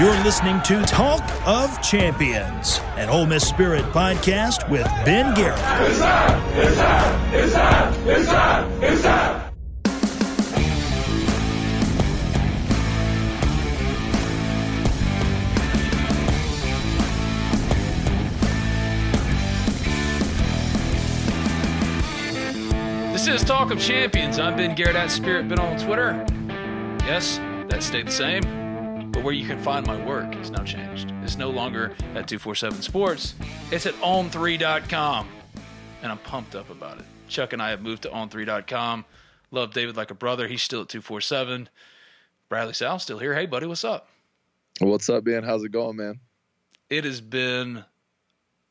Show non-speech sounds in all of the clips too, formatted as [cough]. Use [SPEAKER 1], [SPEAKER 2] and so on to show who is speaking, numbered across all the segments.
[SPEAKER 1] You're listening to Talk of Champions, an Ole Miss Spirit podcast with Ben Garrett.
[SPEAKER 2] It's time! It's time! It's time! It's time! It's time!
[SPEAKER 3] This is Talk of Champions. I'm Ben Garrett at Spirit Ben on Twitter. Yes, that stayed the same, but where you can find my work has now changed. It's no longer at 247 Sports, it's at on3.com. And I'm pumped up about it. Chuck and I have moved to on3.com. Love David like a brother. He's still at 247. Bradley Sowell still here. Hey, buddy, what's up?
[SPEAKER 4] What's up, Ben? How's it going, man?
[SPEAKER 3] It has been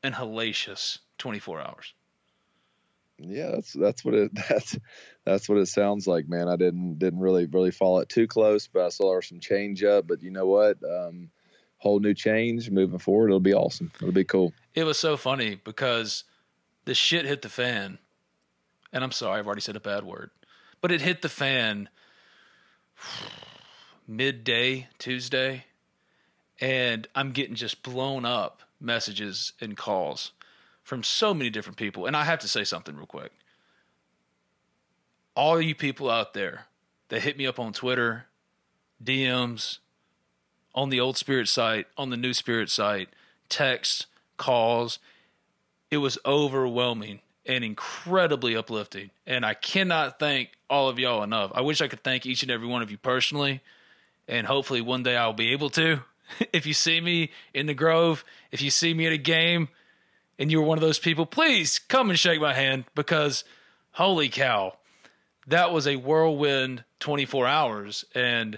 [SPEAKER 3] an hellacious 24 hours.
[SPEAKER 4] Yeah, that's that's what it [laughs] that's that's what it sounds like, man. I didn't didn't really really follow it too close, but I saw there was some change up. But you know what? Um, whole new change moving forward. It'll be awesome. It'll be cool.
[SPEAKER 3] It was so funny because the shit hit the fan. And I'm sorry, I've already said a bad word. But it hit the fan [sighs] midday Tuesday. And I'm getting just blown up messages and calls from so many different people. And I have to say something real quick. All you people out there that hit me up on Twitter, DMs, on the old spirit site, on the new spirit site, texts, calls, it was overwhelming and incredibly uplifting. And I cannot thank all of y'all enough. I wish I could thank each and every one of you personally. And hopefully one day I'll be able to. [laughs] if you see me in the Grove, if you see me at a game and you were one of those people, please come and shake my hand because holy cow, that was a whirlwind 24 hours. And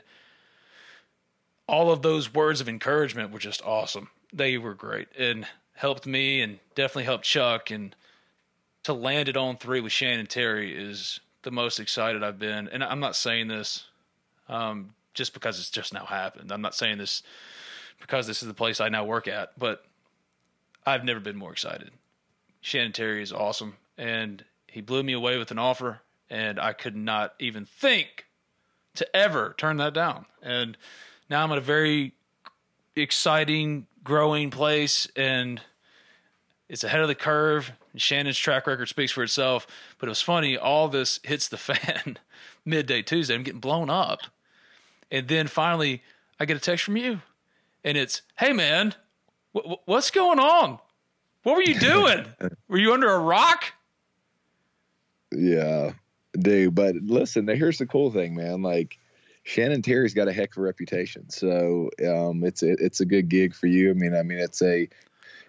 [SPEAKER 3] all of those words of encouragement were just awesome. They were great and helped me and definitely helped Chuck. And to land it on three with Shannon Terry is the most excited I've been. And I'm not saying this um, just because it's just now happened. I'm not saying this because this is the place I now work at, but I've never been more excited. Shannon Terry is awesome, and he blew me away with an offer, and I could not even think to ever turn that down. And now I'm at a very exciting, growing place, and it's ahead of the curve. Shannon's track record speaks for itself. But it was funny, all this hits the [laughs] fan midday Tuesday. I'm getting blown up. And then finally, I get a text from you, and it's, "Hey man, what's going on? What were you doing? [laughs] were you under a rock?"
[SPEAKER 4] Yeah, dude. But listen, here's the cool thing, man. Like Shannon Terry's got a heck of a reputation, so um, it's a, it's a good gig for you. I mean, I mean, it's a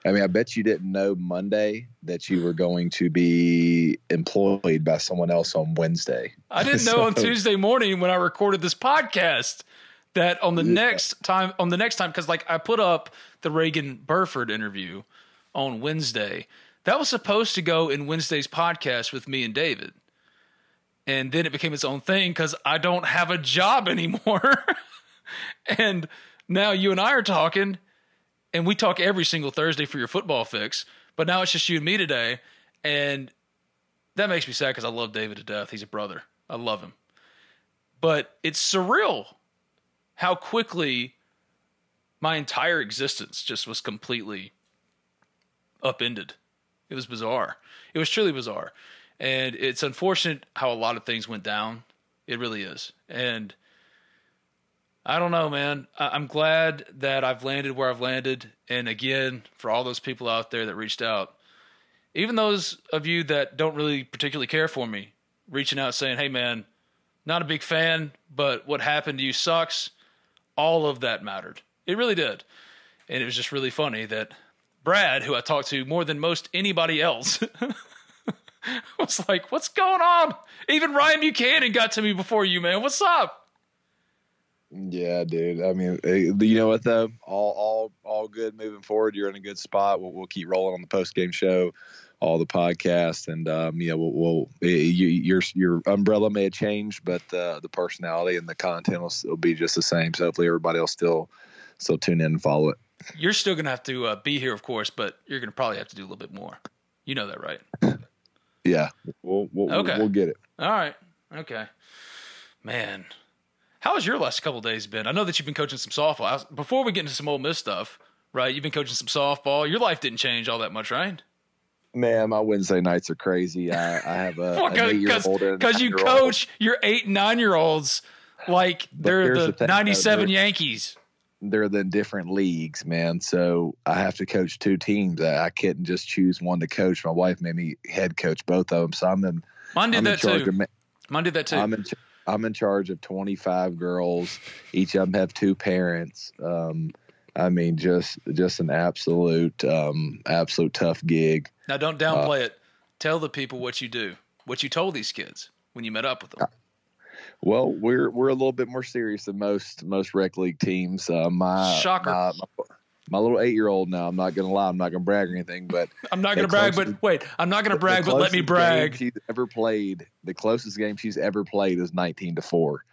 [SPEAKER 4] I mean, I bet you didn't know Monday that you were going to be employed by someone else on Wednesday.
[SPEAKER 3] I didn't know [laughs] so, on Tuesday morning when I recorded this podcast that on the yeah. next time on the next time because like I put up the Reagan Burford interview on Wednesday. That was supposed to go in Wednesday's podcast with me and David. And then it became its own thing because I don't have a job [laughs] anymore. and now you and I are talking, and we talk every single Thursday for your football fix. But now it's just you and me today, and that makes me sad because I love David to death. He's a brother. I love him. But it's surreal how quickly my entire existence just was completely upended. It was bizarre. It was truly bizarre. And it's unfortunate how a lot of things went down. It really is. And I don't know, man. I'm glad that I've landed where I've landed. And again, for all those people out there that reached out, even those of you that don't really particularly care for me, reaching out saying, hey, man, not a big fan, but what happened to you sucks. All of that mattered. It really did. And it was just really funny that Brad, who I talked to more than most anybody else, [laughs] was like, What's going on? Even Ryan Buchanan got to me before you, man. What's up?
[SPEAKER 4] Yeah, dude. I mean, eh, you know what though? All, all, all good moving forward. You're in a good spot. We'll, we'll keep rolling on the post game show, all the podcasts, and um, you know, we'll, we'll you, your your umbrella may have changed, but uh, the personality and the content will, will be just the same. So hopefully, everybody will still still tune in and follow it.
[SPEAKER 3] You're still gonna have to uh, be here, of course, but you're gonna probably have to do a little bit more. You know that, right? [laughs]
[SPEAKER 4] yeah, we'll we'll, okay. we'll get it.
[SPEAKER 3] All right. Okay. Man, how has your last couple days been? I know that you've been coaching some softball. Was, before we get into some Ole Miss stuff, right? You've been coaching some softball. Your life didn't change all that much, right?
[SPEAKER 4] Man, my Wednesday nights are crazy. I, I have a [laughs]
[SPEAKER 3] because you coach your eight and nine year olds like they're the, the ninety seven Yankees
[SPEAKER 4] they're in different leagues, man. So I have to coach two teams. I, I couldn't just choose one to coach. My wife made me head coach both of them. So I'm in.
[SPEAKER 3] Mine did I'm that too. Of, Mine did that too.
[SPEAKER 4] I'm in. I'm in charge of 25 girls. Each of them have two parents. Um, I mean, just just an absolute um, absolute tough gig.
[SPEAKER 3] Now, don't downplay uh, it. Tell the people what you do. What you told these kids when you met up with them.
[SPEAKER 4] Well, we're we're a little bit more serious than most most rec league teams. Uh, my
[SPEAKER 3] shocker.
[SPEAKER 4] My, my, my little eight year old now. I'm not gonna lie. I'm not gonna brag or anything, but [laughs]
[SPEAKER 3] I'm not gonna brag. But wait, I'm not gonna brag. But let me brag.
[SPEAKER 4] she's ever played the closest game she's ever played is 19 to four,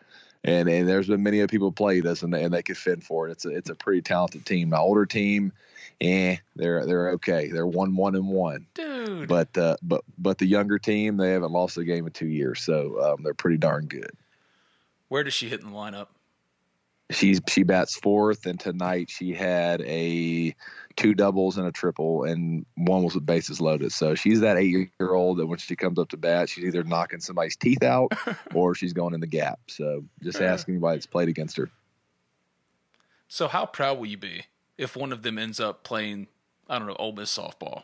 [SPEAKER 4] and and there's been many people played us and they, and they could fit for it. It's a it's a pretty talented team. My older team, eh, they're they're okay. They're one one and one,
[SPEAKER 3] dude.
[SPEAKER 4] But uh, but but the younger team, they haven't lost a game in two years, so um, they're pretty darn good.
[SPEAKER 3] Where does she hit in the lineup?
[SPEAKER 4] She's she bats fourth, and tonight she had a two doubles and a triple, and one was with bases loaded. So she's that eight year old that when she comes up to bat, she's either knocking somebody's teeth out [laughs] or she's going in the gap. So just ask anybody that's played against her.
[SPEAKER 3] So how proud will you be if one of them ends up playing, I don't know, Ole Miss softball?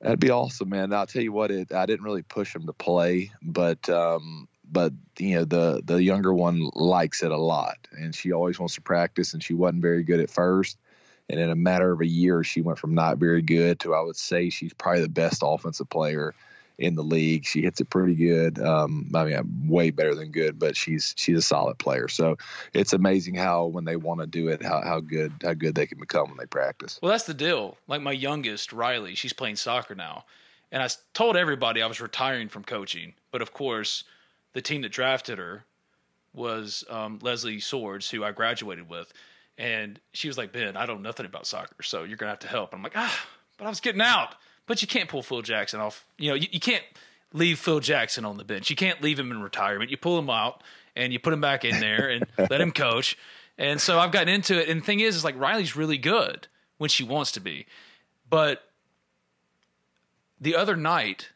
[SPEAKER 4] That'd be awesome, man. I'll tell you what, it I didn't really push him to play, but um, but you know the the younger one likes it a lot and she always wants to practice and she wasn't very good at first and in a matter of a year she went from not very good to i would say she's probably the best offensive player in the league. She hits it pretty good. Um, i mean way better than good but she's she's a solid player. So it's amazing how when they want to do it how, how good how good they can become when they practice.
[SPEAKER 3] Well that's the deal. Like my youngest riley she's playing soccer now. And i told everybody i was retiring from coaching but of course the team that drafted her was um, Leslie Swords, who I graduated with, and she was like, "Ben, I don't know nothing about soccer, so you're gonna have to help." I'm like, "Ah, but I was getting out." But you can't pull Phil Jackson off. You know, you, you can't leave Phil Jackson on the bench. You can't leave him in retirement. You pull him out and you put him back in there and [laughs] let him coach. And so I've gotten into it. And the thing is, is like Riley's really good when she wants to be, but the other night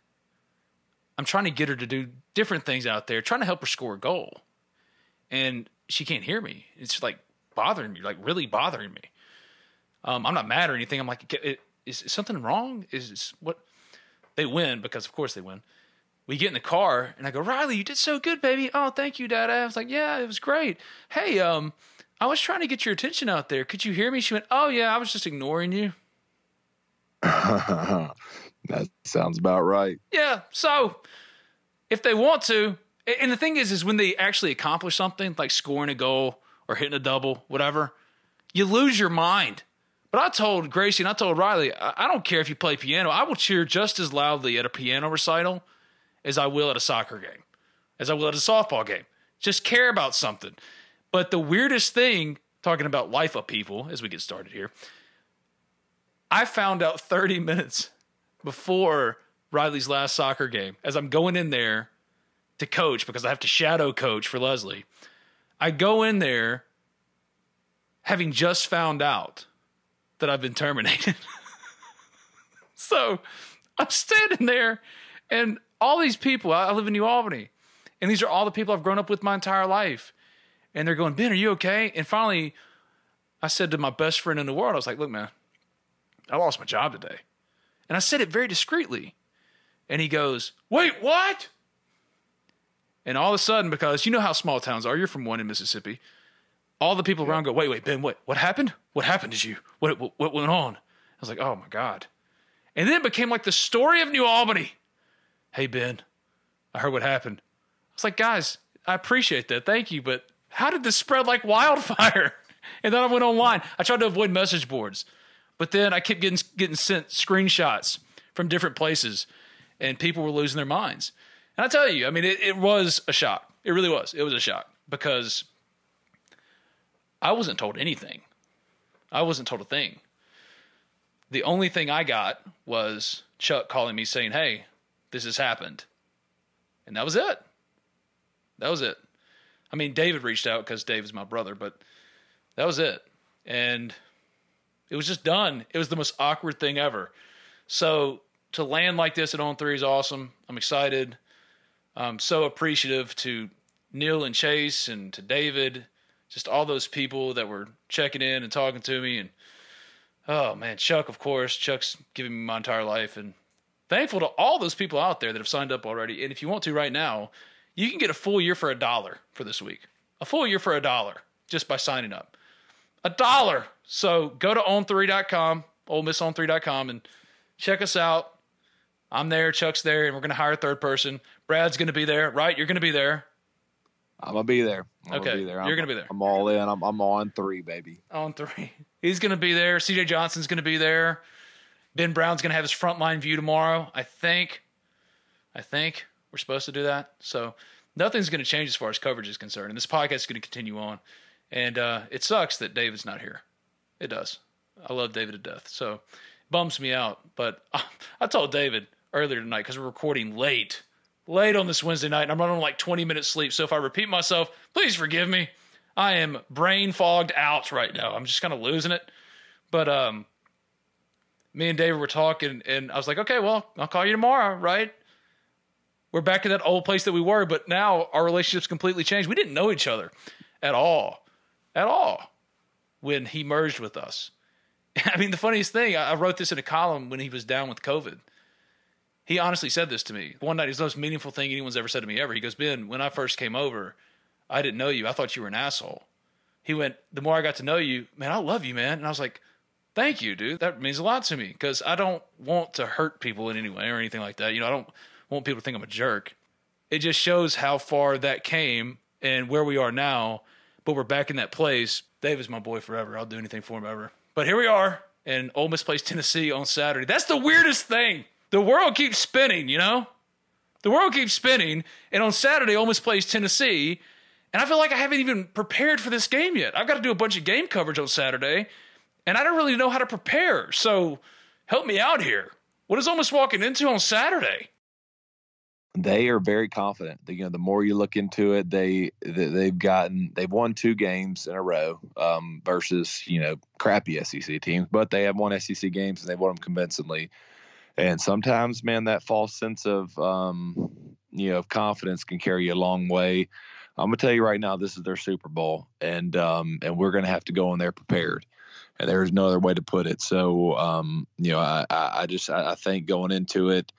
[SPEAKER 3] I'm trying to get her to do different things out there, trying to help her score a goal. And she can't hear me. It's like bothering me, like really bothering me. Um, I'm not mad or anything. I'm like, is, is something wrong? Is, is what they win because of course they win. We get in the car and I go, Riley, you did so good, baby. Oh, thank you, Dad. I was like, yeah, it was great. Hey, um, I was trying to get your attention out there. Could you hear me? She went, oh yeah, I was just ignoring you. [laughs]
[SPEAKER 4] That sounds about right.
[SPEAKER 3] Yeah. So if they want to, and the thing is, is when they actually accomplish something like scoring a goal or hitting a double, whatever, you lose your mind. But I told Gracie and I told Riley, I don't care if you play piano. I will cheer just as loudly at a piano recital as I will at a soccer game, as I will at a softball game. Just care about something. But the weirdest thing talking about life upheaval as we get started here. I found out 30 minutes before Riley's last soccer game as I'm going in there to coach because I have to shadow coach for Leslie. I go in there having just found out that I've been terminated. [laughs] so I'm standing there and all these people, I live in New Albany, and these are all the people I've grown up with my entire life. And they're going, Ben, are you okay? And finally, I said to my best friend in the world, I was like, look, man, I lost my job today. And I said it very discreetly. And he goes, wait, what? And all of a sudden, because you know how small towns are, you're from one in Mississippi. All the people around go, wait, wait, Ben, what? What happened? What happened to you? What, what, what went on? I was like, oh my God. And then it became like the story of New Albany. Hey, Ben, I heard what happened. I was like, guys, I appreciate that. Thank you. But how did this spread like [laughs] wildfire? And then I went online. I tried to avoid message boards, but then I kept getting getting sent screenshots from different places, and people were losing their minds. And I tell you, I mean, it, it was a shock. It really was. It was a shock because I wasn't told anything. I wasn't told a thing. The only thing I got was Chuck calling me saying, "Hey, this has happened," and that was it. That was it. I mean, David reached out because Dave is my brother, but that was it. And it was just done. It was the most awkward thing ever. So to land like this at On Three is awesome. I'm excited. I'm so appreciative to Neil and Chase and to David, just all those people that were checking in and talking to me. And oh man, Chuck, of course. Chuck's giving me my entire life. And thankful to all those people out there that have signed up already. And if you want to right now, you can get a full year for a dollar for this week. A full year for a dollar just by signing up. A dollar. So go to on3.com, olemisson3.com, and check us out. I'm there, Chuck's there, and we're going to hire a third person. Brad's going to be there, right? You're going to be there.
[SPEAKER 4] I'm gonna be there. I'm
[SPEAKER 3] okay,
[SPEAKER 4] be there.
[SPEAKER 3] you're gonna be there.
[SPEAKER 4] I'm all in. I'm, I'm on three, baby.
[SPEAKER 3] On three. He's gonna be there. CJ Johnson's gonna be there. Ben Brown's gonna have his frontline view tomorrow. I think. I think we're supposed to do that. So nothing's gonna change as far as coverage is concerned, and this podcast is gonna continue on. And uh, it sucks that David's not here. It does. I love David to death. So it bums me out. But [laughs] I told David earlier tonight because we're recording late late on this Wednesday night, and I'm running like 20 minutes sleep. So if I repeat myself, please forgive me. I am brain fogged out right now. I'm just kind of losing it. But um, me and David were talking, and I was like, okay, well, I'll call you tomorrow, right? We're back in that old place that we were, but now our relationship's completely changed. We didn't know each other at all, at all, when he merged with us. [laughs] I mean, the funniest thing, I wrote this in a column when he was down with COVID. He honestly said this to me one night. It's the most meaningful thing anyone's ever said to me ever. He goes, Ben, when I first came over, I didn't know you. I thought you were an asshole. He went, The more I got to know you, man, I love you, man. And I was like, Thank you, dude. That means a lot to me because I don't want to hurt people in any way or anything like that. You know, I don't want people to think I'm a jerk. It just shows how far that came and where we are now. But we're back in that place. Dave is my boy forever. I'll do anything for him ever. But here we are, and Ole Miss plays Tennessee on Saturday. That's the weirdest thing the world keeps spinning, you know? The world keeps spinning. And on Saturday, Ole Miss plays Tennessee. And I feel like I haven't even prepared for this game yet. I've got to do a bunch of game coverage on Saturday. And I don't really know how to prepare. So help me out here. What is Ole Miss walking into on Saturday?
[SPEAKER 4] They are very confident. You know, the more you look into it, they they've gotten they've won two games in a row um, versus you know crappy SEC teams, but they have won SEC games and they won them convincingly and sometimes man that false sense of um, you know of confidence can carry you a long way. I'm gonna tell you right now this is their super bowl and um, and we're gonna have to go in there prepared. And there's no other way to put it. So um, you know i i just i think going into it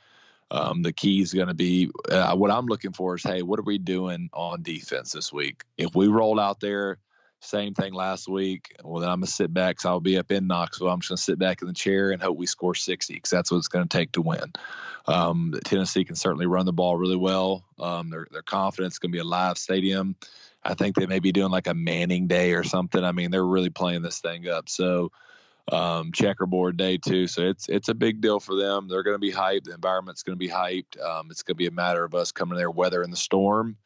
[SPEAKER 4] um, the key is going to be uh, what I'm looking for is, hey, what are we doing on defense this week? If we roll out there same thing last week. Well, then I'm gonna sit back. So I'll be up in Knoxville. I'm just gonna sit back in the chair and hope we score 60 because that's what it's gonna take to win. Um, Tennessee can certainly run the ball really well. Um, their their confidence gonna be a live stadium. I think they may be doing like a Manning Day or something. I mean, they're really playing this thing up. So um, checkerboard day too. So it's it's a big deal for them. They're going to be hyped. The environment's going to be hyped. Um, it's going to be a matter of us coming there, weather weathering the storm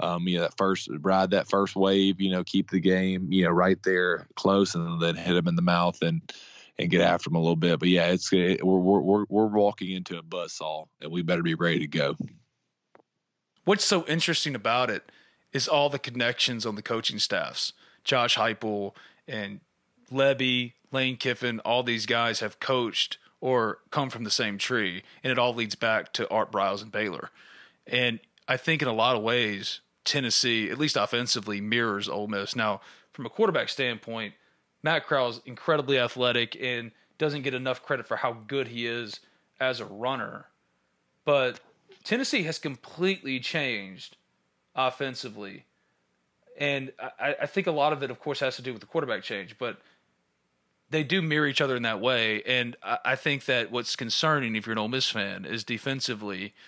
[SPEAKER 4] um, you know, that first ride that first wave, you know, keep the game, you know, right there close, and then hit them in the mouth and and get after them a little bit. But yeah, it's it, we're we're we're walking into a buzzsaw, and we better be ready to go.
[SPEAKER 3] What's so interesting about it is all the connections on the coaching staffs. Josh Heupel and Lebby, Lane Kiffin, all these guys have coached or come from the same tree, and it all leads back to Art Briles and Baylor. And I think in a lot of ways, Tennessee, at least offensively, mirrors Ole Miss. Now, from a quarterback standpoint, Matt Corral's incredibly athletic and doesn't get enough credit for how good he is as a runner. But Tennessee has completely changed offensively. And I, I, think a lot of it, of course, has to do with the quarterback change, but they do mirror each other in that way. And I, I think that what's concerning, if you're an Ole Miss fan, is defensively –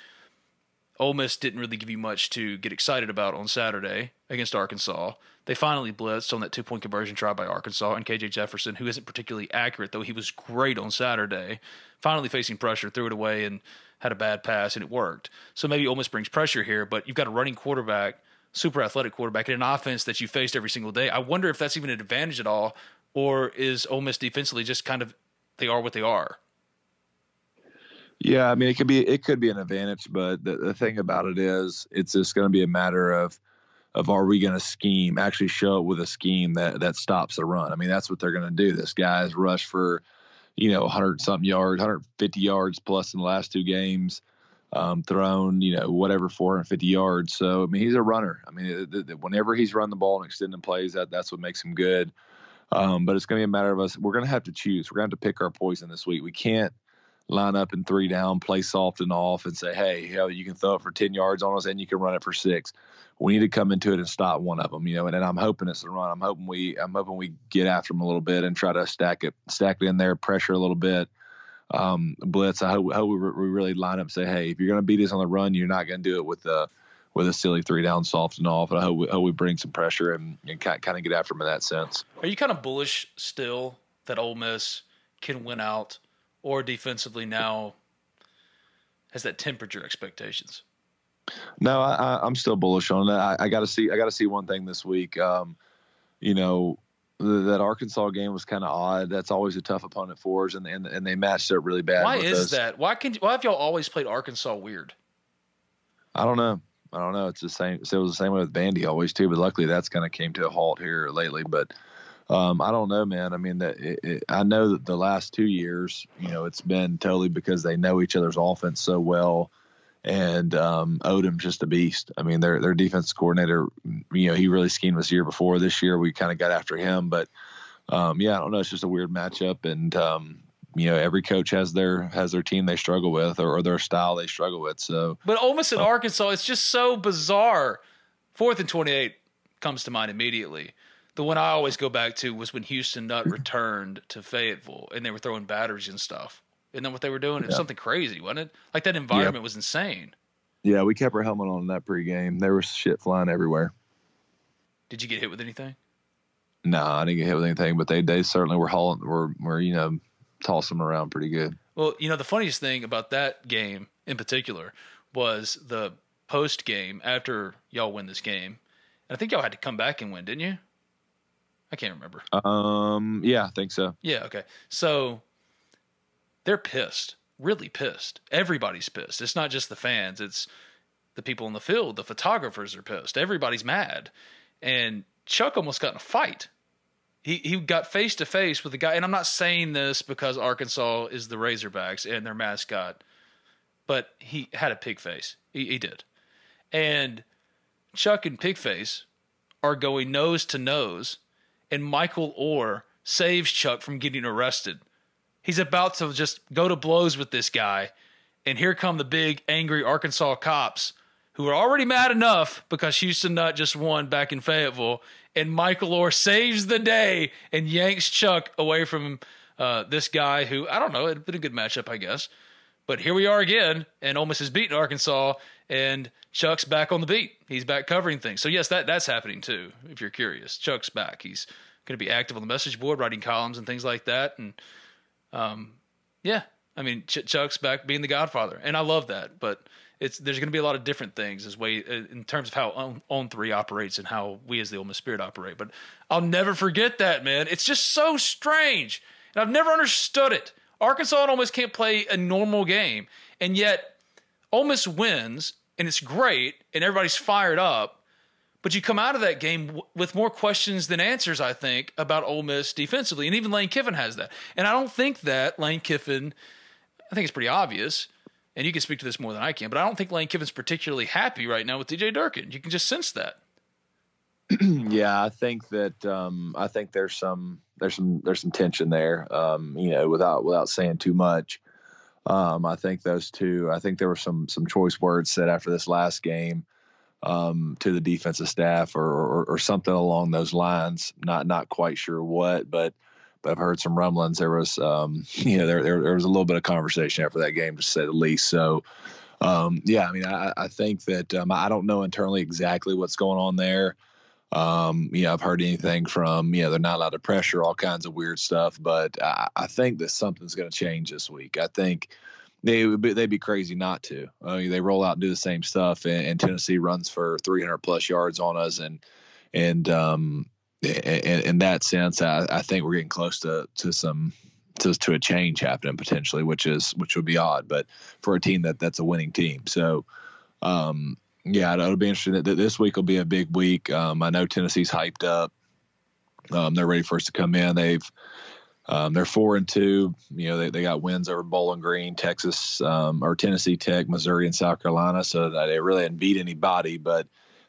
[SPEAKER 3] Ole Miss didn't really give you much to get excited about on Saturday against Arkansas. They finally blitzed on that two point conversion try by Arkansas, and KJ Jefferson, who isn't particularly accurate, though he was great on Saturday, finally facing pressure, threw it away, and had a bad pass, and it worked. So maybe Ole Miss brings pressure here, but you've got a running quarterback, super athletic quarterback, and an offense that you faced every single day. I wonder if that's even an advantage at all, or is Ole Miss defensively just kind of they are what they are?
[SPEAKER 4] Yeah, I mean it could be it could be an advantage, but the, the thing about it is it's just going to be a matter of of are we going to scheme actually show up with a scheme that that stops the run. I mean that's what they're going to do. This guy's rushed for you know 100 something yards, 150 yards plus in the last two games. Um, thrown, you know, whatever 450 yards. So I mean, he's a runner. I mean, whenever he's run the ball and extending plays, that that's what makes him good. Um, but it's going to be a matter of us. We're going to have to choose. We're going to have to pick our poison this week. We can't line up in three down, play soft and off, and say, hey, hell, you can throw it for 10 yards on us and you can run it for six. We need to come into it and stop one of them, you know. And, and I'm hoping it's the run. I'm hoping we, I'm hoping we get after them a little bit and try to stack it, stack it in there, pressure a little bit. Um, blitz. I hope, hope we, we really line up and say, hey, if you're going to beat us on the run, you're not going to do it with the with a silly three down soft and off. And I hope we, hope we bring some pressure and, and kind of get after them in that sense.
[SPEAKER 3] Are you kind of bullish still that Ole Miss can win out or defensively now has that temperature expectations?
[SPEAKER 4] No, I, am still bullish on that. I, I got to see. I got to see one thing this week. Um, you know, the, that Arkansas game was kind of odd. That's always a tough opponent for us, and and, and they matched up really bad.
[SPEAKER 3] Why is
[SPEAKER 4] us.
[SPEAKER 3] that? Why can why have y'all always played Arkansas weird?
[SPEAKER 4] I don't know. I don't know. It's the same. So it was the same way with Bandy always too. But luckily, that's kind of came to a halt here lately. But um, I don't know, man. I mean, that it, it, I know that the last two years, you know, it's been totally because they know each other's offense so well, and um, Odom's just a beast. I mean, their their defense coordinator, you know, he really schemed us year before. This year, we kind of got after him, but um, yeah, I don't know. It's just a weird matchup, and um, you know, every coach has their has their team they struggle with or, or their style they struggle with. So,
[SPEAKER 3] but Ole Miss and uh, Arkansas, it's just so bizarre. Fourth and twenty eight comes to mind immediately the one I always go back to was when Houston Nutt returned to Fayetteville and they were throwing batteries and stuff. And then what they were doing? It was something crazy, wasn't it? Like that environment yep. was insane.
[SPEAKER 4] Yeah, we kept our helmet on in that pregame. There was shit flying everywhere.
[SPEAKER 3] Did you get hit with anything?
[SPEAKER 4] No, I didn't get hit with anything, but they they certainly were hauling were were you know tossing them around pretty good.
[SPEAKER 3] Well, you know the funniest thing about that game in particular was the post game after y'all win this game, and I think y'all had to come back and win, didn't you? I can't remember.
[SPEAKER 4] Um, yeah, I think so.
[SPEAKER 3] Yeah, okay. So they're pissed, really pissed. Everybody's pissed. It's not just the fans, it's the people in the field, the photographers are pissed. Everybody's mad. And Chuck almost got in a fight. He he got face to face with the guy, and I'm not saying this because Arkansas is the Razorbacks and their mascot, but he had a pig face. He, he did. And Chuck and Pigface are going nose to nose and Michael Orr saves Chuck from getting arrested. He's about to just go to blows with this guy, and here come the big angry Arkansas cops who are already mad enough because Houston Nutt just won back in Fayetteville, and Michael Orr saves the day and yanks Chuck away from uh, this guy who I don't know. It'd been a good matchup, I guess. But here we are again, and Ole Miss has beaten Arkansas, and Chuck's back on the beat. He's back covering things. So yes, that that's happening too. If you're curious, Chuck's back. He's going to be active on the message board, writing columns and things like that. And um, yeah, I mean Ch- Chuck's back being the Godfather, and I love that. But it's there's going to be a lot of different things as way uh, in terms of how on, on three operates and how we as the Ole Miss Spirit operate. But I'll never forget that man. It's just so strange, and I've never understood it. Arkansas and Ole Miss can't play a normal game, and yet Ole Miss wins, and it's great, and everybody's fired up. But you come out of that game w- with more questions than answers, I think, about Ole Miss defensively, and even Lane Kiffin has that. And I don't think that Lane Kiffin, I think it's pretty obvious, and you can speak to this more than I can, but I don't think Lane Kiffin's particularly happy right now with DJ Durkin. You can just sense that. [clears throat]
[SPEAKER 4] yeah, I think that um, I think there's some there's some there's some tension there. Um, you know, without without saying too much, um, I think those two. I think there were some some choice words said after this last game um, to the defensive staff or, or, or something along those lines. Not not quite sure what, but but I've heard some rumblings. There was um, [laughs] you know there, there there was a little bit of conversation after that game to say the least. So. Um, yeah, I mean, I, I think that I don't know internally exactly what's going on there. Um, you know, I've heard anything from, you know, they're not allowed to pressure, all kinds of weird stuff. But I, I think that something's going to change this week. I think they would be, they'd be crazy not to. I mean, they roll out and do the same stuff, and, and Tennessee runs for 300 plus yards on us, and and um, in, in that sense, I, I think we're getting close to to some to, to a change happening potentially, which is which would be odd, but for a team that that's a winning team, so um, yeah, it'll be interesting. That this week will be a big week. Um, I know Tennessee's hyped up. Um, they're ready for us to come in. They've um, they're four and two. You know, they, they got wins over Bowling Green, Texas, um, or Tennessee Tech, Missouri, and South Carolina. So they really didn't beat anybody, but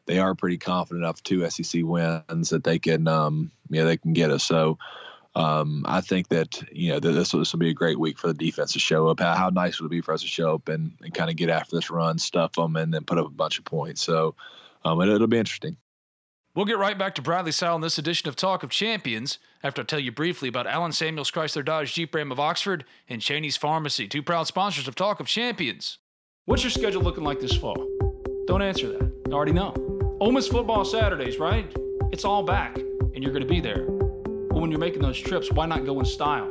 [SPEAKER 4] they are pretty confident of two SEC wins that they can, um, they can get us. So um, I think that you know this will, this will be a great week for the defense to show up. How, how nice would it be for us to show up and, and kind of get after this run, stuff them, and then put up a bunch of points. So um, it, it'll be interesting.
[SPEAKER 3] We'll get right back to Bradley Sowell in this edition of Talk of Champions after I tell you briefly about Alan Samuels Chrysler Dodge Jeep Ram of Oxford and Cheney's Pharmacy, two proud sponsors of Talk of Champions. What's your schedule looking like this fall? Don't answer that. I already know. Ole Miss football Saturdays, right? It's all back, and you're going to be there. When you're making those trips, why not go in style?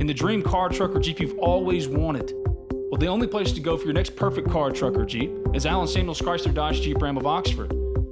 [SPEAKER 3] In the dream car, truck, or Jeep you've always wanted. Well, the only place to go for your next perfect car, truck, or Jeep is Alan Samuels Chrysler Dodge Jeep Ram of Oxford.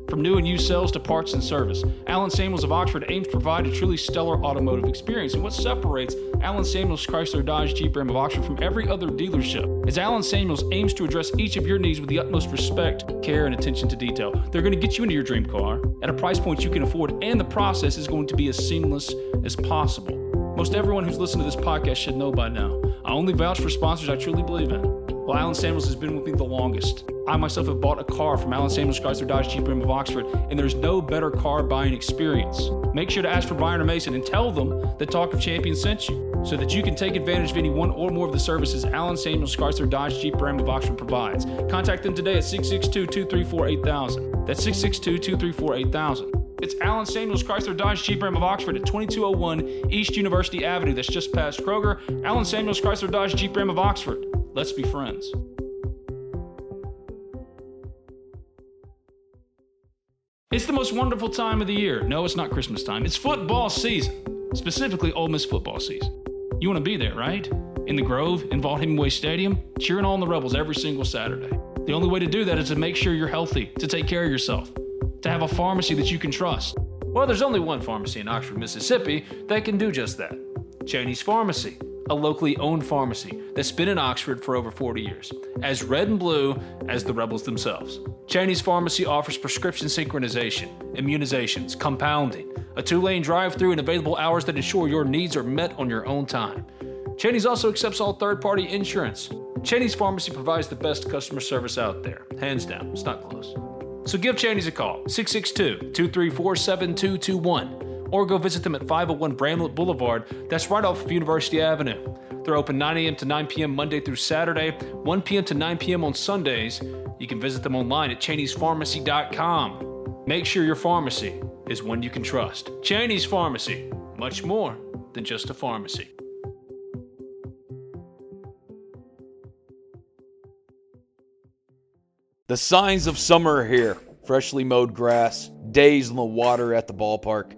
[SPEAKER 3] From new and used sales to parts and service, Alan Samuels of Oxford aims to provide a truly stellar automotive experience. And what separates Alan Samuels Chrysler Dodge Jeep Ram of Oxford from every other dealership is Alan Samuels aims to address each of your needs with the utmost respect, care, and attention to detail. They're going to get you into your dream car at a price point you can afford, and the process is going to be as seamless as possible. Most everyone who's listened to this podcast should know by now. I only vouch for sponsors I truly believe in. Well, Alan Samuels has been with me the longest. I myself have bought a car from Alan Samuels Chrysler Dodge Jeep Ram of Oxford, and there's no better car buying experience. Make sure to ask for Brian or Mason and tell them that Talk of Champions sent you, so that you can take advantage of any one or more of the services Alan Samuels Chrysler Dodge Jeep Ram of Oxford provides. Contact them today at 662-234-8000. That's 662-234-8000. It's Alan Samuels Chrysler Dodge Jeep Ram of Oxford at 2201 East University Avenue. That's just past Kroger. Alan Samuels Chrysler Dodge Jeep Ram of Oxford. Let's be friends. It's the most wonderful time of the year. No, it's not Christmas time. It's football season, specifically Ole Miss football season. You want to be there, right? In the Grove, in Vaught Hemingway Stadium, cheering on the Rebels every single Saturday. The only way to do that is to make sure you're healthy, to take care of yourself, to have a pharmacy that you can trust. Well, there's only one pharmacy in Oxford, Mississippi that can do just that Cheney's Pharmacy a locally owned pharmacy that's been in Oxford for over 40 years, as red and blue as the Rebels themselves. Cheney's Pharmacy offers prescription synchronization, immunizations, compounding, a two lane drive through, and available hours that ensure your needs are met on your own time. Cheney's also accepts all third party insurance. Cheney's Pharmacy provides the best customer service out there. Hands down, it's not close. So give Cheney's a call, 662 234 7221 or go visit them at 501 Bramlett Boulevard. That's right off of University Avenue. They're open 9 a.m. to 9 p.m. Monday through Saturday, 1 p.m. to 9 p.m. on Sundays. You can visit them online at Cheney'sPharmacy.com. Make sure your pharmacy is one you can trust. Cheney's Pharmacy, much more than just a pharmacy.
[SPEAKER 5] The signs of summer are here freshly mowed grass, days in the water at the ballpark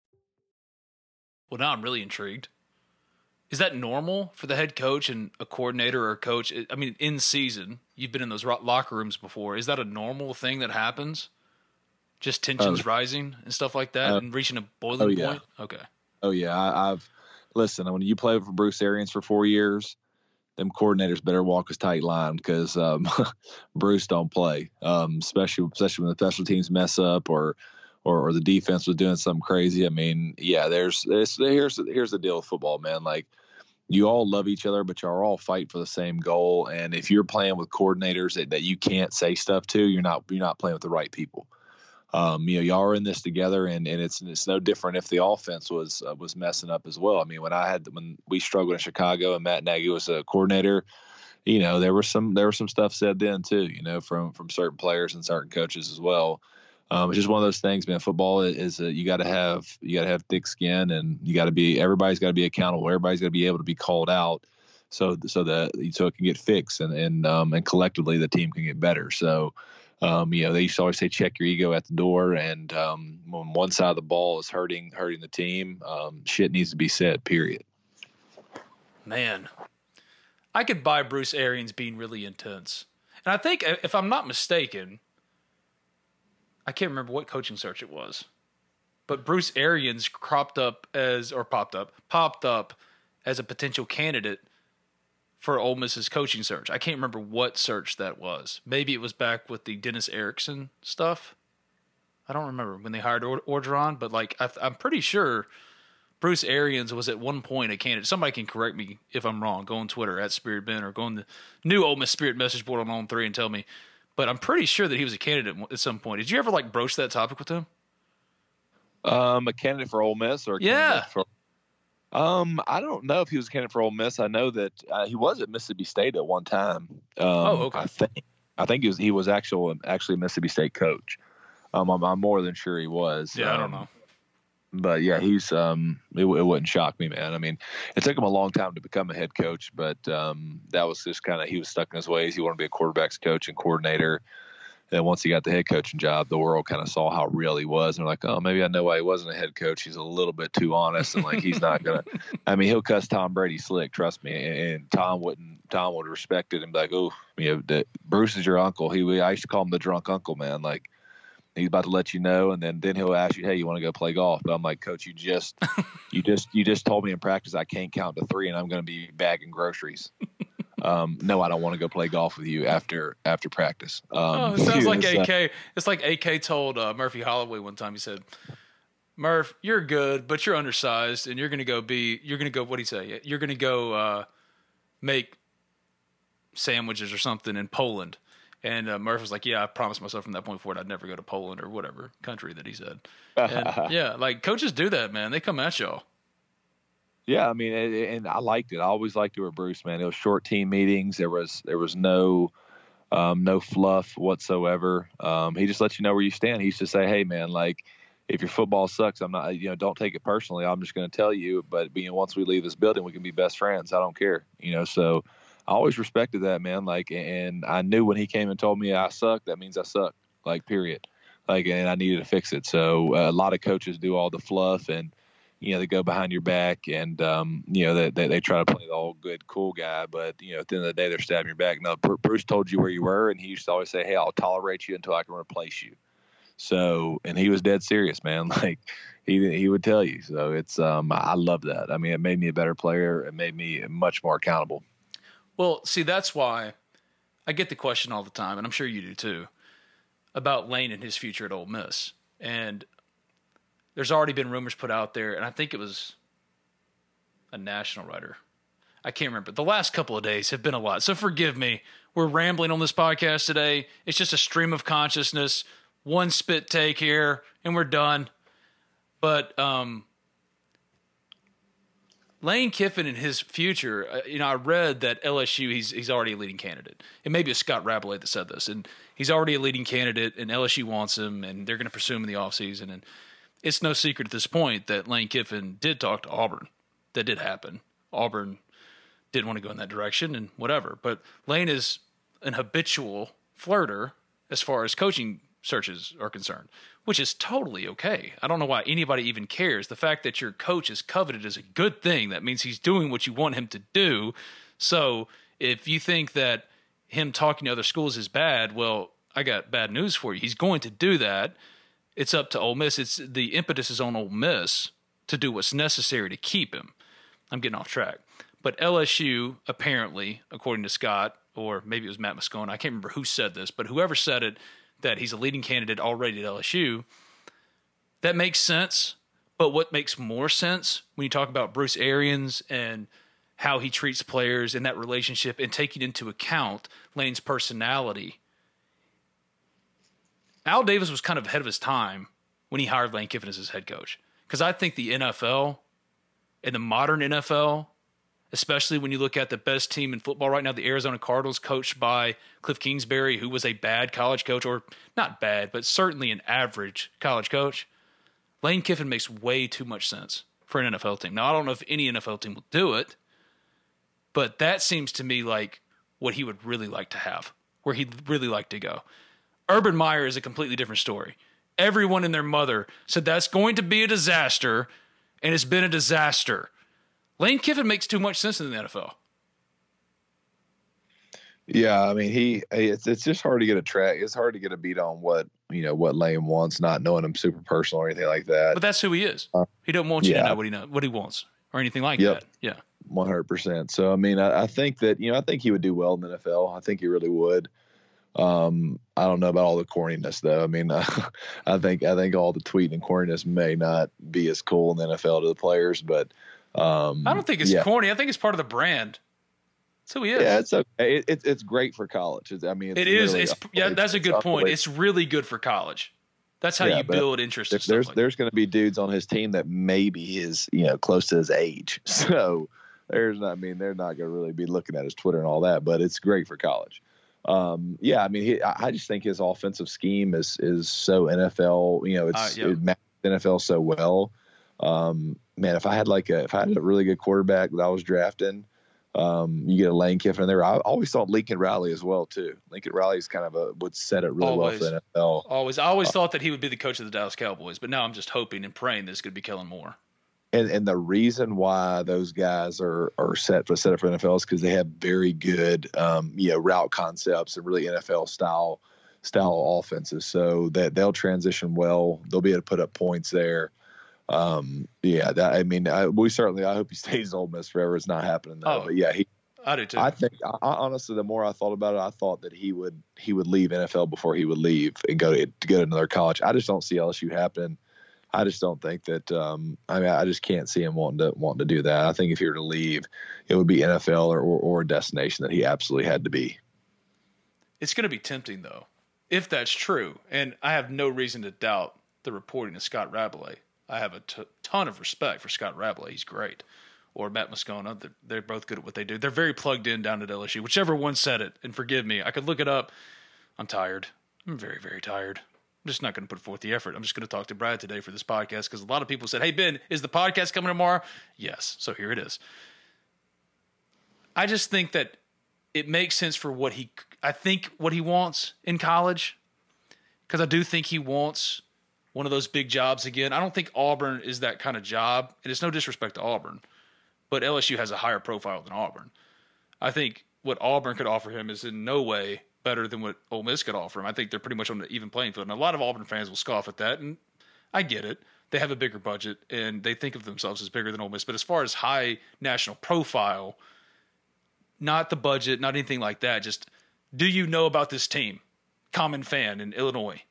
[SPEAKER 3] Well, now I'm really intrigued. Is that normal for the head coach and a coordinator or a coach? I mean, in season, you've been in those locker rooms before. Is that a normal thing that happens? Just tensions
[SPEAKER 4] Oh.
[SPEAKER 3] rising and stuff like that,
[SPEAKER 4] Uh,
[SPEAKER 3] and reaching a boiling
[SPEAKER 4] oh, yeah.
[SPEAKER 3] point. Okay.
[SPEAKER 4] Oh yeah, I, I've listen. When you play for Bruce Arians for four years, them coordinators better walk a tight line because um, [laughs] Bruce don't play, um, especially especially when the special teams mess up or, or or the defense was doing something crazy. I mean, yeah, there's, here's here's the deal with football, man. Like you all love each other, but you're all fighting for the same goal. And if you're playing with coordinators that, that you can't say stuff to, you're not you're not playing with the right people um, you know, y'all are in this together, and, and it's it's no different if the offense was uh, was messing up as well. I mean, when I had when we struggled in Chicago and Matt Nagy was a coordinator, you know, there was some there was some stuff said then too, you know, from from certain players and certain coaches as well. Um, it's just one of those things, man. Football is, a, you got to have you got to have thick skin, and you got to be everybody's got to be accountable. Everybody's got to be able to be called out, so so that so it can get fixed, and and um, and collectively the team can get better. So um, you know, they used to always say check your ego at the door, and um, when one side of the ball is hurting hurting the team, um, shit needs to be said. Period.
[SPEAKER 3] Man, I could buy Bruce Arians being really intense. And I think, if I'm not mistaken, I can't remember what coaching search it was, but Bruce Arians cropped up as, or popped up, popped up as a potential candidate for Ole Miss's coaching search. I can't remember what search that was. Maybe it was back with the Dennis Erickson stuff. I don't remember when they hired or- Orgeron, but like I, I'm pretty sure Bruce Arians was at one point a candidate. Somebody can correct me if I'm wrong. Go on Twitter at Spirit Ben or go on the new Ole Miss Spirit message board on On Three and tell me. But I'm pretty sure that he was a candidate at some point. Did you ever like broach that topic with him?
[SPEAKER 4] Um, a candidate for Ole Miss or a
[SPEAKER 3] Yeah.
[SPEAKER 4] candidate For, um, I don't know if he was a candidate for Ole Miss. I know that uh, he was at Mississippi State at one time. Um,
[SPEAKER 3] Oh, okay.
[SPEAKER 4] I think I think he was he was actual actually a Mississippi State coach. Um, I'm, I'm more than sure he was.
[SPEAKER 3] Yeah, I don't
[SPEAKER 4] Um,
[SPEAKER 3] know.
[SPEAKER 4] But yeah, he's um, it, it wouldn't shock me, man. I mean, it took him a long time to become a head coach, but um, that was just kind of he was stuck in his ways. He wanted to be a quarterbacks coach and coordinator. And once he got the head coaching job, the world kind of saw how real he was, and they're like, "Oh, maybe I know why he wasn't a head coach. He's a little bit too honest, and like he's not gonna. [laughs] I mean, he'll cuss Tom Brady slick, trust me. And, and Tom wouldn't. Tom would respect it and be like, "Oh, you know, Bruce is your uncle. He, I used to call him the drunk uncle, man. Like, he's about to let you know, and then then he'll ask you, "Hey, you want to go play golf?" But I'm like, "Coach, you just [laughs] you just you just told me in practice I can't count to three, and I'm going to be bagging groceries. [laughs] um, no, I don't want to go play golf with you after after practice. Um,
[SPEAKER 3] Oh, it sounds like [laughs] AK. It's like AK told uh, Murphy Holloway one time. He said, "Murph, you're good, but you're undersized, and you're gonna go be. You're gonna go. What do you say? You're gonna go uh, make sandwiches or something in Poland." And uh, Murph was like, "Yeah, I promised myself from that point forward I'd never go to Poland or whatever country that he said." And, [laughs] yeah, like coaches do that, man. They come at y'all.
[SPEAKER 4] Yeah, I mean, and, and I liked it. I always liked it with Bruce, man. It was short team meetings. There was there was no um, no fluff whatsoever. Um, he just let you know where you stand. He used to say, "Hey, man, like if your football sucks, I'm not, you know, don't take it personally. I'm just going to tell you. But you know, once we leave this building, we can be best friends. I don't care, you know. So I always respected that man. Like, and I knew when he came and told me I suck, that means I suck. Like, period. Like, and I needed to fix it. So uh, a lot of coaches do all the fluff and you know they go behind your back and um, you know they, they, they try to play the old good cool guy, but you know at the end of the day they're stabbing your back. No, Bruce told you where you were, and he used to always say, "Hey, I'll tolerate you until I can replace you." So, and he was dead serious, man. [laughs] Like he he would tell you. So it's um I love that. I mean, it made me a better player. It made me much more accountable.
[SPEAKER 3] Well, see, that's why I get the question all the time, and I'm sure you do too, about Lane and his future at Ole Miss. And there's already been rumors put out there, and I think it was a national writer. I can't remember. The last couple of days have been a lot. So forgive me. We're rambling on this podcast today. It's just a stream of consciousness, one spit take here, and we're done. But um, Lane Kiffin and his future, uh, you know, I read that LSU he's he's already a leading candidate. It may be a Scott Rabalais that said this, and he's already a leading candidate, and LSU wants him, and they're going to pursue him in the offseason. And it's no secret at this point that Lane Kiffin did talk to Auburn. That did happen. Auburn didn't want to go in that direction, and whatever. But Lane is an habitual flirter as far as coaching searches are concerned which is totally okay. I don't know why anybody even cares. The fact that your coach is coveted is a good thing. That means he's doing what you want him to do. So if you think that him talking to other schools is bad, well, I got bad news for you. He's going to do that. It's up to Ole Miss. It's the impetus is on Ole Miss to do what's necessary to keep him. I'm getting off track. But LSU, apparently, according to Scott, or maybe it was Matt Moscona, I can't remember who said this, but whoever said it, that he's a leading candidate already at LSU. That makes sense. But what makes more sense when you talk about Bruce Arians and how he treats players in that relationship and taking into account Lane's personality. Al Davis was kind of ahead of his time when he hired Lane Kiffin as his head coach. Because I think the NFL and the modern NFL especially when you look at the best team in football right now, the Arizona Cardinals, coached by Cliff Kingsbury, who was a bad college coach, or not bad, but certainly an average college coach. Lane Kiffin makes way too much sense for an NFL team. Now, I don't know if any NFL team will do it, but that seems to me like what he would really like to have, where he'd really like to go. Urban Meyer is a completely different story. Everyone and their mother said that's going to be a disaster, and it's been a disaster. Lane Kiffin makes too much sense in the NFL.
[SPEAKER 4] Yeah, I mean he it's it's just hard to get a track. It's hard to get a beat on what you know what Lane wants, not knowing him super personal or anything like that.
[SPEAKER 3] But that's who he is. Uh, he don't want you yeah. to know what he know what he wants or anything like yep. that. Yeah,
[SPEAKER 4] one hundred percent. So I mean, I, I, think that you know I think he would do well in the NFL. I think he really would. Um, I don't know about all the corniness though. I mean, uh, [laughs] I think I think all the tweeting and corniness may not be as cool in the NFL to the players, but um,
[SPEAKER 3] I don't think it's yeah. corny. I think it's part of the brand. That's who he is.
[SPEAKER 4] Yeah, it's okay. It, it, it's great for college. I mean,
[SPEAKER 3] it's it is. It's, yeah, that's a good point. It's really good for college. That's how yeah, you build interest.
[SPEAKER 4] There's
[SPEAKER 3] there's, like
[SPEAKER 4] there's going to be dudes on his team that maybe is you know close to his age. [laughs] So there's not. I mean, they're not going to really be looking at his Twitter and all that. But it's great for college. Um, yeah, I mean, he, I just think his offensive scheme is is so NFL. You know, it's uh, yeah. it matches NFL so well. Um, man, if I had like a if I had a really good quarterback that I was drafting, um, you get a Lane Kiffin there. I always thought Lincoln Riley as well too. Lincoln Riley is kind of a would set it really always, well for the NFL.
[SPEAKER 3] Always, I always uh, thought that he would be the coach of the Dallas Cowboys, but now I'm just hoping and praying this could be Kellen Moore.
[SPEAKER 4] And and the reason why those guys are are set for set up for NFL is because they have very good um, you know route concepts and really NFL style style offenses. So that they'll transition well. They'll be able to put up points there um, yeah, that, I mean, I, we certainly, I hope he [laughs] stays Ole Miss forever. It's not happening though. Oh, but yeah, he,
[SPEAKER 3] I do too.
[SPEAKER 4] I think, I, honestly, the more I thought about it, I thought that he would, he would leave NFL before he would leave and go to, to go to another college. I just don't see LSU happening. I just don't think that. Um, I mean, I just can't see him wanting to wanting to do that. I think if he were to leave, it would be NFL or, or, or a destination that he absolutely had to be.
[SPEAKER 3] It's going to be tempting though, if that's true, and I have no reason to doubt the reporting of Scott Rabalais I have a t- ton of respect for Scott Rabalais. He's great. Or Matt Moscona. They're, they're both good at what they do. They're very plugged in down at LSU. Whichever one said it, and forgive me, I could look it up. I'm tired. I'm very, very tired. I'm just not going to put forth the effort. I'm just going to talk to Brad today for this podcast because a lot of people said, Hey, Ben, is the podcast coming tomorrow? Yes. So here it is. I just think that it makes sense for what he I think what he wants in college because I do think he wants one of those big jobs again. I don't think Auburn is that kind of job, and it's no disrespect to Auburn, but LSU has a higher profile than Auburn. I think what Auburn could offer him is in no way better than what Ole Miss could offer him. I think they're pretty much on the even playing field, and a lot of Auburn fans will scoff at that, and I get it. They have a bigger budget and they think of themselves as bigger than Ole Miss, but as far as high national profile, not the budget, not anything like that. Just do you know about this team? Common fan in Illinois.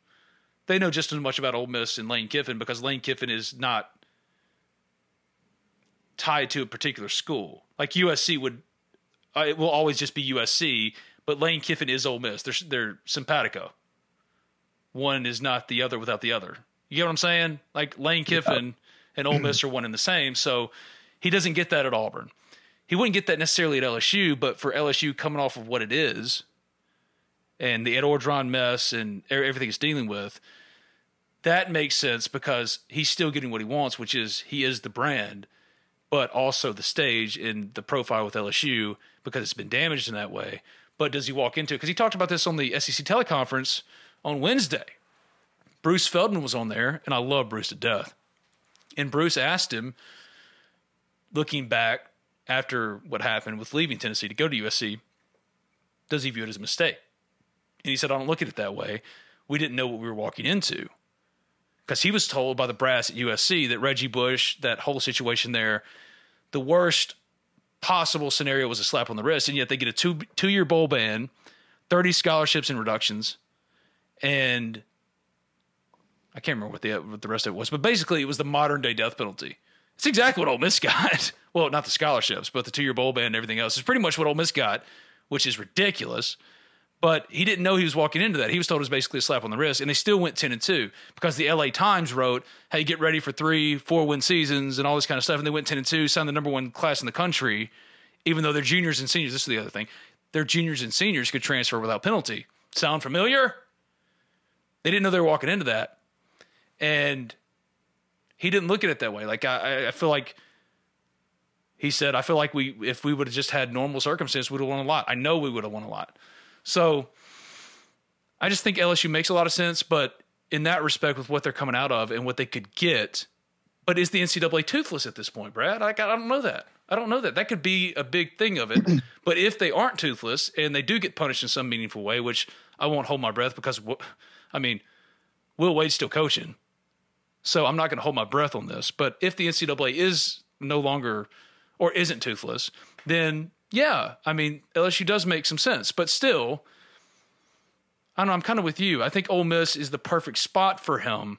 [SPEAKER 3] They know just as much about Ole Miss and Lane Kiffin because Lane Kiffin is not tied to a particular school. Like USC would, uh, it will always just be USC, but Lane Kiffin is Ole Miss. They're they're simpatico. One is not the other without the other. You get what I'm saying? Like Lane Kiffin yeah. and Ole Miss are one and the same. So he doesn't get that at Auburn. He wouldn't get that necessarily at LSU, but for LSU coming off of what it is and the Ed Orgeron mess and everything he's dealing with, that makes sense because he's still getting what he wants, which is he is the brand, but also the stage in the profile with LSU because it's been damaged in that way. But does he walk into it? Because he talked about this on the SEC teleconference on Wednesday. Bruce Feldman was on there, and I love Bruce to death. And Bruce asked him, looking back after what happened with leaving Tennessee to go to USC, does he view it as a mistake? And he said, I don't look at it that way. We didn't know what we were walking into. Because he was told by the brass at USC that Reggie Bush, that whole situation there, the worst possible scenario was a slap on the wrist, and yet they get a two two year bowl ban, thirty scholarships and reductions, and I can't remember what the what the rest of it was, but basically it was the modern day death penalty. It's exactly what Ole Miss [laughs] got. well, not the scholarships, but the two year bowl ban and everything else. It's pretty much what Ole Miss got, which is ridiculous. But he didn't know he was walking into that. He was told it was basically a slap on the wrist, and they still went ten and two because the LA Times wrote, "Hey, get ready for three, four win seasons and all this kind of stuff." And they went ten and two, signed the number one class in the country, even though they're juniors and seniors. This is the other thing: their juniors and seniors could transfer without penalty. Sound familiar? They didn't know they were walking into that and he didn't look at it that way. Like I, I feel like he said, I feel like we if we would have just had normal circumstances, we'd have won a lot. I know we would have won a lot. So I just think LSU makes a lot of sense, but in that respect, with what they're coming out of and what they could get, but is the NCAA toothless at this point, Brad? I, I don't know that. I don't know that. That could be a big thing of it. [clears throat] but if they aren't toothless and they do get punished in some meaningful way, which I won't hold my breath because, I mean, Will Wade's still coaching. So I'm not going to hold my breath on this. But if the NCAA is no longer or isn't toothless, then yeah, I mean LSU does make some sense. But still, I don't know. I'm kind of with you. I think Ole Miss is the perfect spot for him.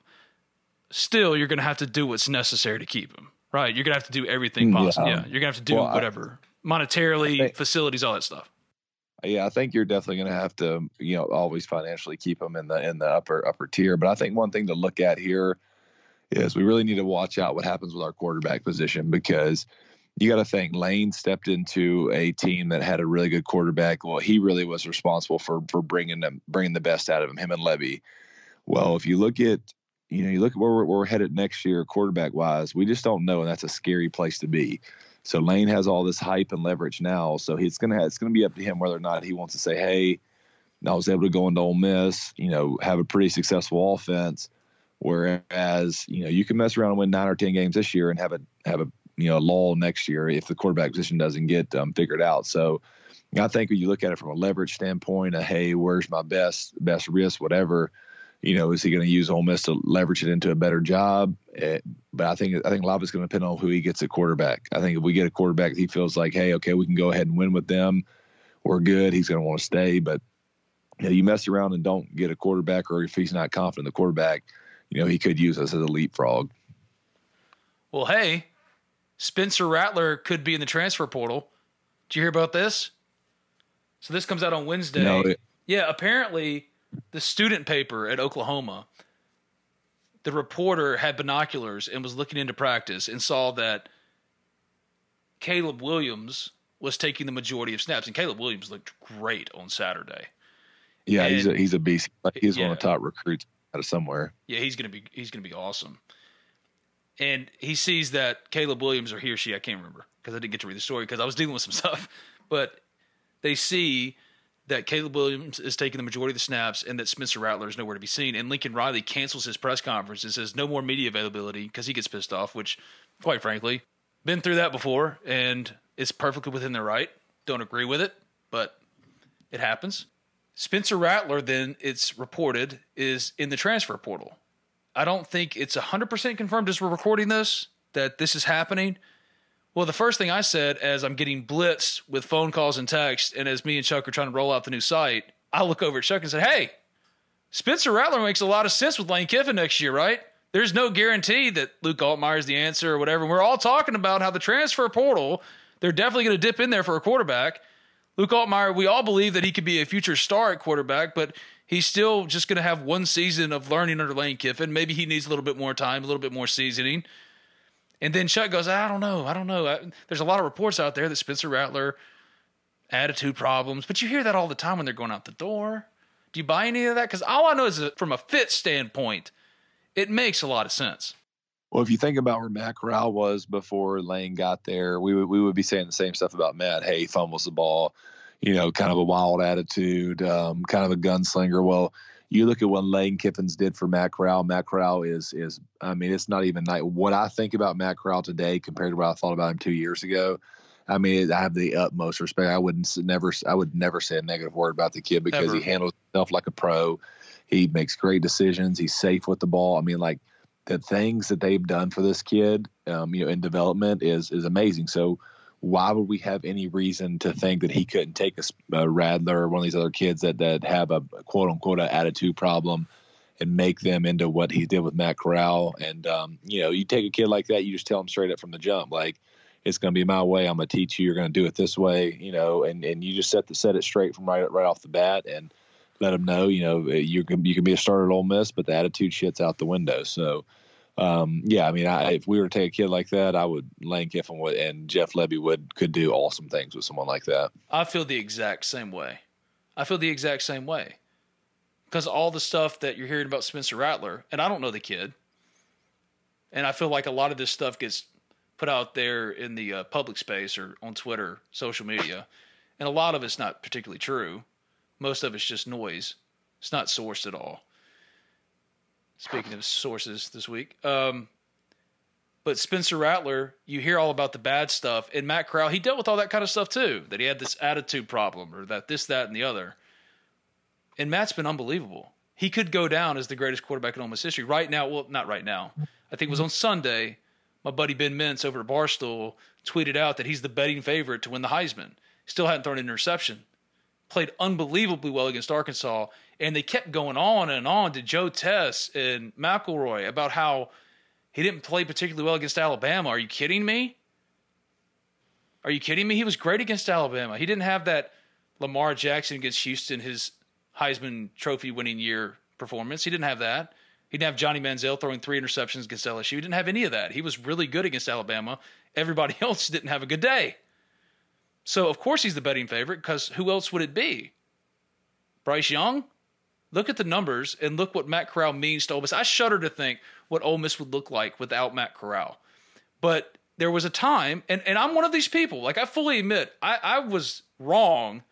[SPEAKER 3] Still, you're going to have to do what's necessary to keep him. Right? You're going to have to do everything mm, possible. Yeah, yeah. you're going to have to do well, whatever I, monetarily, think, facilities, all that stuff.
[SPEAKER 4] Yeah, I think you're definitely going to have to, you know, always financially keep them in the in the upper upper tier. But I think one thing to look at here is we really need to watch out what happens with our quarterback position because you got to think Lane stepped into a team that had a really good quarterback. Well, he really was responsible for for bringing them bringing the best out of him, him and Lebby. Well, if you look at you know you look at where we're, where we're headed next year quarterback wise, we just don't know, and that's a scary place to be. So Lane has all this hype and leverage now, so it's gonna have, it's gonna be up to him whether or not he wants to say, hey. I was able to go into Ole Miss, you know, have a pretty successful offense Whereas, you know, you can mess around and win nine or ten games this year and have a have a you know lull next year if the quarterback position doesn't get um, figured out. So I think when you look at it from a leverage standpoint, a hey, where's my best best risk, whatever, you know, is he going to use Ole Miss to leverage it into a better job? It, eh, but I think I think a lot of it's going to depend on who he gets at quarterback. I think if we get a quarterback he feels like, hey, okay, we can go ahead and win with them, we're good. He's going to want to stay. But you, know, you mess around and don't get a quarterback, or if he's not confident in the quarterback, you know, he could use us as a leapfrog.
[SPEAKER 3] Well, hey, Spencer Rattler could be in the transfer portal. Did you hear about this? So this comes out on Wednesday. No, it, yeah, apparently the student paper at Oklahoma, the reporter had binoculars and was looking into practice and saw that Caleb Williams was taking the majority of snaps, and Caleb Williams looked great on Saturday.
[SPEAKER 4] Yeah, and, he's a he's a beast. He's yeah. one of the top recruits out of somewhere.
[SPEAKER 3] Yeah, he's gonna be he's gonna be awesome. And he sees that Caleb Williams or he or she I can't remember because I didn't get to read the story because I was dealing with some [laughs] stuff. But they see that Caleb Williams is taking the majority of the snaps and that Spencer Rattler is nowhere to be seen. And Lincoln Riley cancels his press conference and says no more media availability because he gets pissed off, which, quite frankly, been through that before and it's perfectly within their right. Don't agree with it, but it happens. Spencer Rattler, then it's reported, is in the transfer portal. I don't think it's 100% confirmed as we're recording this that this is happening. Well, the first thing I said as I'm getting blitzed with phone calls and texts, and as me and Chuck are trying to roll out the new site, I look over at Chuck and said, Hey, Spencer Rattler makes a lot of sense with Lane Kiffin next year, right? There's no guarantee that Luke Altmyer is the answer or whatever. We're all talking about how the transfer portal, they're definitely going to dip in there for a quarterback. Luke Altmyer, we all believe that he could be a future star at quarterback, but he's still just going to have one season of learning under Lane Kiffin. Maybe he needs a little bit more time, a little bit more seasoning. And then Chuck goes, I don't know. I don't know. I, there's a lot of reports out there that Spencer Rattler, attitude problems, but you hear that all the time when they're going out the door. Do you buy any of that? Because all I know is from a fit standpoint, it makes a lot of sense.
[SPEAKER 4] Well, if you think about where Matt Corral was before Lane got there, we would we would be saying the same stuff about Matt. Hey, fumbles the ball, you know, kind of a wild attitude, um, kind of a gunslinger. Well, you look at what Lane Kiffins did for Matt Corral. Matt Corral is is I mean, it's not even like what I think about Matt Corral today compared to what I thought about him two years ago. I mean, I have the utmost respect. I wouldn't never I would never say a negative word about the kid because he handles himself like a pro. He makes great decisions. He's safe with the ball. I mean, like the things that they've done for this kid, um, you know, in development is is amazing. So why would we have any reason to think that he couldn't take a, a Rattler or one of these other kids that that have a quote unquote attitude problem and make them into what he did with Matt Corral? And um, you know, you take a kid like that, you just tell him straight up from the jump, like it's going to be my way. I'm going to teach you. You're going to do it this way, you know, and and you just set the set it straight from right right off the bat and let them know, you know, you can you can be a starter at Ole Miss, but the attitude shit's out the window. So, um, yeah, I mean, I, if we were to take a kid like that, I would Lane Kiffin would, and Jeff Lebby would could do awesome things with someone like that.
[SPEAKER 3] I feel the exact same way. I feel the exact same way because all the stuff that you're hearing about Spencer Rattler, and I don't know the kid, and I feel like a lot of this stuff gets put out there in the uh, public space or on Twitter, social media, and a lot of it's not particularly true. Most of it's just noise. It's not sourced at all. Speaking of sources this week, um, but Spencer Rattler, you hear all about the bad stuff, and Matt Corral, he dealt with all that kind of stuff too. That he had this attitude problem, or that this, that, and the other. And Matt's been unbelievable. He could go down as the greatest quarterback in Ole Miss history right now. Well, not right now. I think it was on Sunday. My buddy Ben Mintz over at Barstool tweeted out that he's the betting favorite to win the Heisman. Still hadn't thrown an interception played unbelievably well against Arkansas, and they kept going on and on to Joe Tess and McElroy about how he didn't play particularly well against Alabama. Are you kidding me? Are you kidding me? He was great against Alabama. He didn't have that Lamar Jackson against Houston, his Heisman Trophy winning year performance. He didn't have that. He didn't have Johnny Manziel throwing three interceptions against LSU. He didn't have any of that. He was really good against Alabama. Everybody [laughs] else didn't have a good day. So of course he's the betting favorite because who else would it be? Bryce Young? Look at the numbers and look what Matt Corral means to Ole Miss. I shudder to think what Ole Miss would look like without Matt Corral. But there was a time, and, and I'm one of these people. Like I fully admit, I, I was wrong.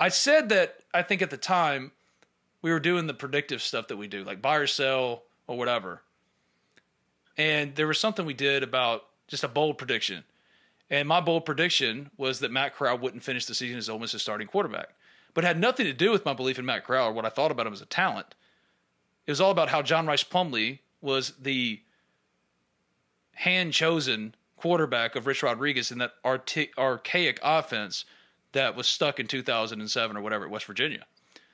[SPEAKER 3] I said that I think at the time we were doing the predictive stuff that we do, like buy or sell or whatever. And there was something we did about just a bold prediction. And my bold prediction was that Matt Corral wouldn't finish the season as Ole Miss's starting quarterback. But had nothing to do with my belief in Matt Corral or what I thought about him as a talent. It was all about how John Rhys Plumlee was the hand chosen quarterback of Rich Rodriguez in that archaic offense that was stuck in 2007 or whatever at West Virginia.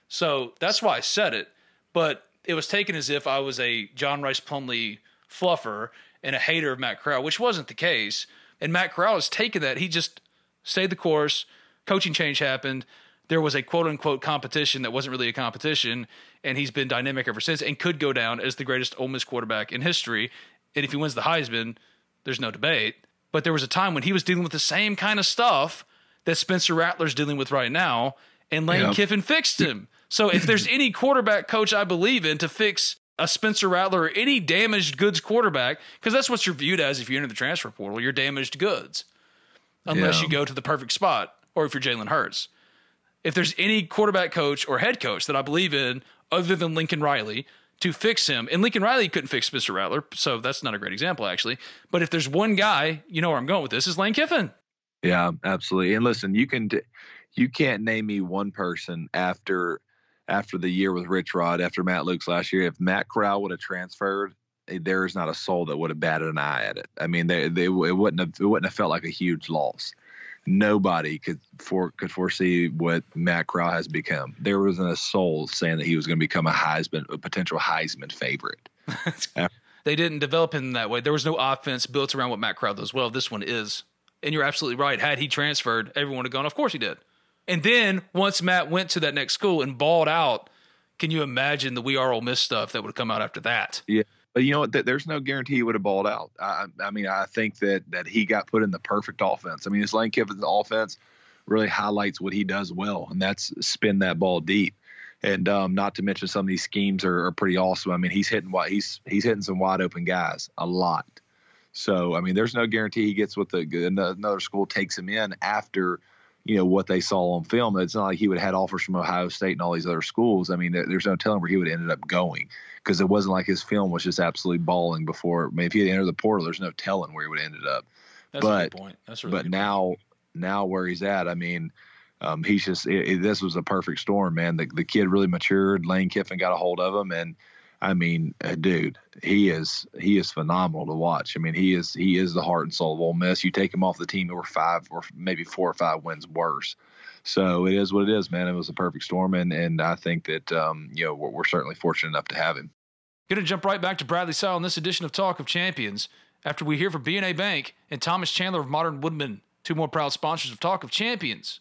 [SPEAKER 3] So that's why I said it. But it was taken as if I was a John Rhys Plumlee fluffer and a hater of Matt Corral, which wasn't the case. And Matt Corral has taken that. He just stayed the course. Coaching change happened. There was a quote unquote competition that wasn't really a competition, and he's been dynamic ever since and could go down as the greatest Ole Miss quarterback in history. And if he wins the Heisman, there's no debate. But there was a time when he was dealing with the same kind of stuff that Spencer Rattler's dealing with right now, and Lane yep. Kiffin fixed him. So if there's any quarterback coach I believe in to fix a Spencer Rattler or any damaged goods quarterback, because that's what you're viewed as if you enter the transfer portal. You're damaged goods, unless yeah. you go to the perfect spot or if you're Jalen Hurts. If there's any quarterback coach or head coach that I believe in other than Lincoln Riley to fix him, and Lincoln Riley couldn't fix Mr. Rattler, so that's not a great example actually. But if there's one guy, you know where I'm going with this is Lane Kiffin.
[SPEAKER 4] Yeah, absolutely. And listen, you can you can't name me one person after after the year with Rich Rod, after Matt Luke's last year. If Matt Corral would have transferred, eh, there is not a soul that would have batted an eye at it. I mean, they, they it wouldn't have it wouldn't have felt like a huge loss. Nobody could for could foresee what Matt Corral has become. There wasn't a soul saying that he was going to become a Heisman, a potential Heisman favorite. [laughs]
[SPEAKER 3] Uh, they didn't develop him that way. There was no offense built around what Matt Corral does well. This one is, and you're absolutely right. Had he transferred, everyone would have gone. Of course he did. And then once Matt went to that next school and balled out, can you imagine the We Are Ole Miss stuff that would have come out after that?
[SPEAKER 4] Yeah. But you know what? There's no guarantee he would have balled out. I, I mean, I think that that he got put in the perfect offense. I mean, his Lane Kiffin's offense really highlights what he does well, and that's spin that ball deep. And um, not to mention some of these schemes are, are pretty awesome. I mean, he's hitting he's he's hitting some wide open guys a lot. So I mean, there's no guarantee he gets what the another school takes him in after you know what they saw on film. It's not like he would have had offers from Ohio State and all these other schools. I mean, there's no telling where he would have ended up going because it wasn't like his film was just absolutely balling before. I mean, if he had entered the portal, there's no telling where he would have ended up.
[SPEAKER 3] That's but, a good point. That's really
[SPEAKER 4] but now
[SPEAKER 3] point.
[SPEAKER 4] now where he's at, I mean. Um, he's just it, it, this was a perfect storm, man. The the kid really matured. Lane Kiffin got a hold of him, and I mean, uh, dude, he is he is phenomenal to watch. I mean, he is he is the heart and soul of Ole Miss. You take him off the team, we're five or maybe four or five wins worse. So it is what it is, man. It was a perfect storm, and and I think that um, you know we're, we're certainly fortunate enough to have him.
[SPEAKER 3] Going to jump right back to Bradley Sowell in this edition of Talk of Champions after we hear from BNA Bank and Thomas Chandler of Modern Woodmen, two more proud sponsors of Talk of Champions.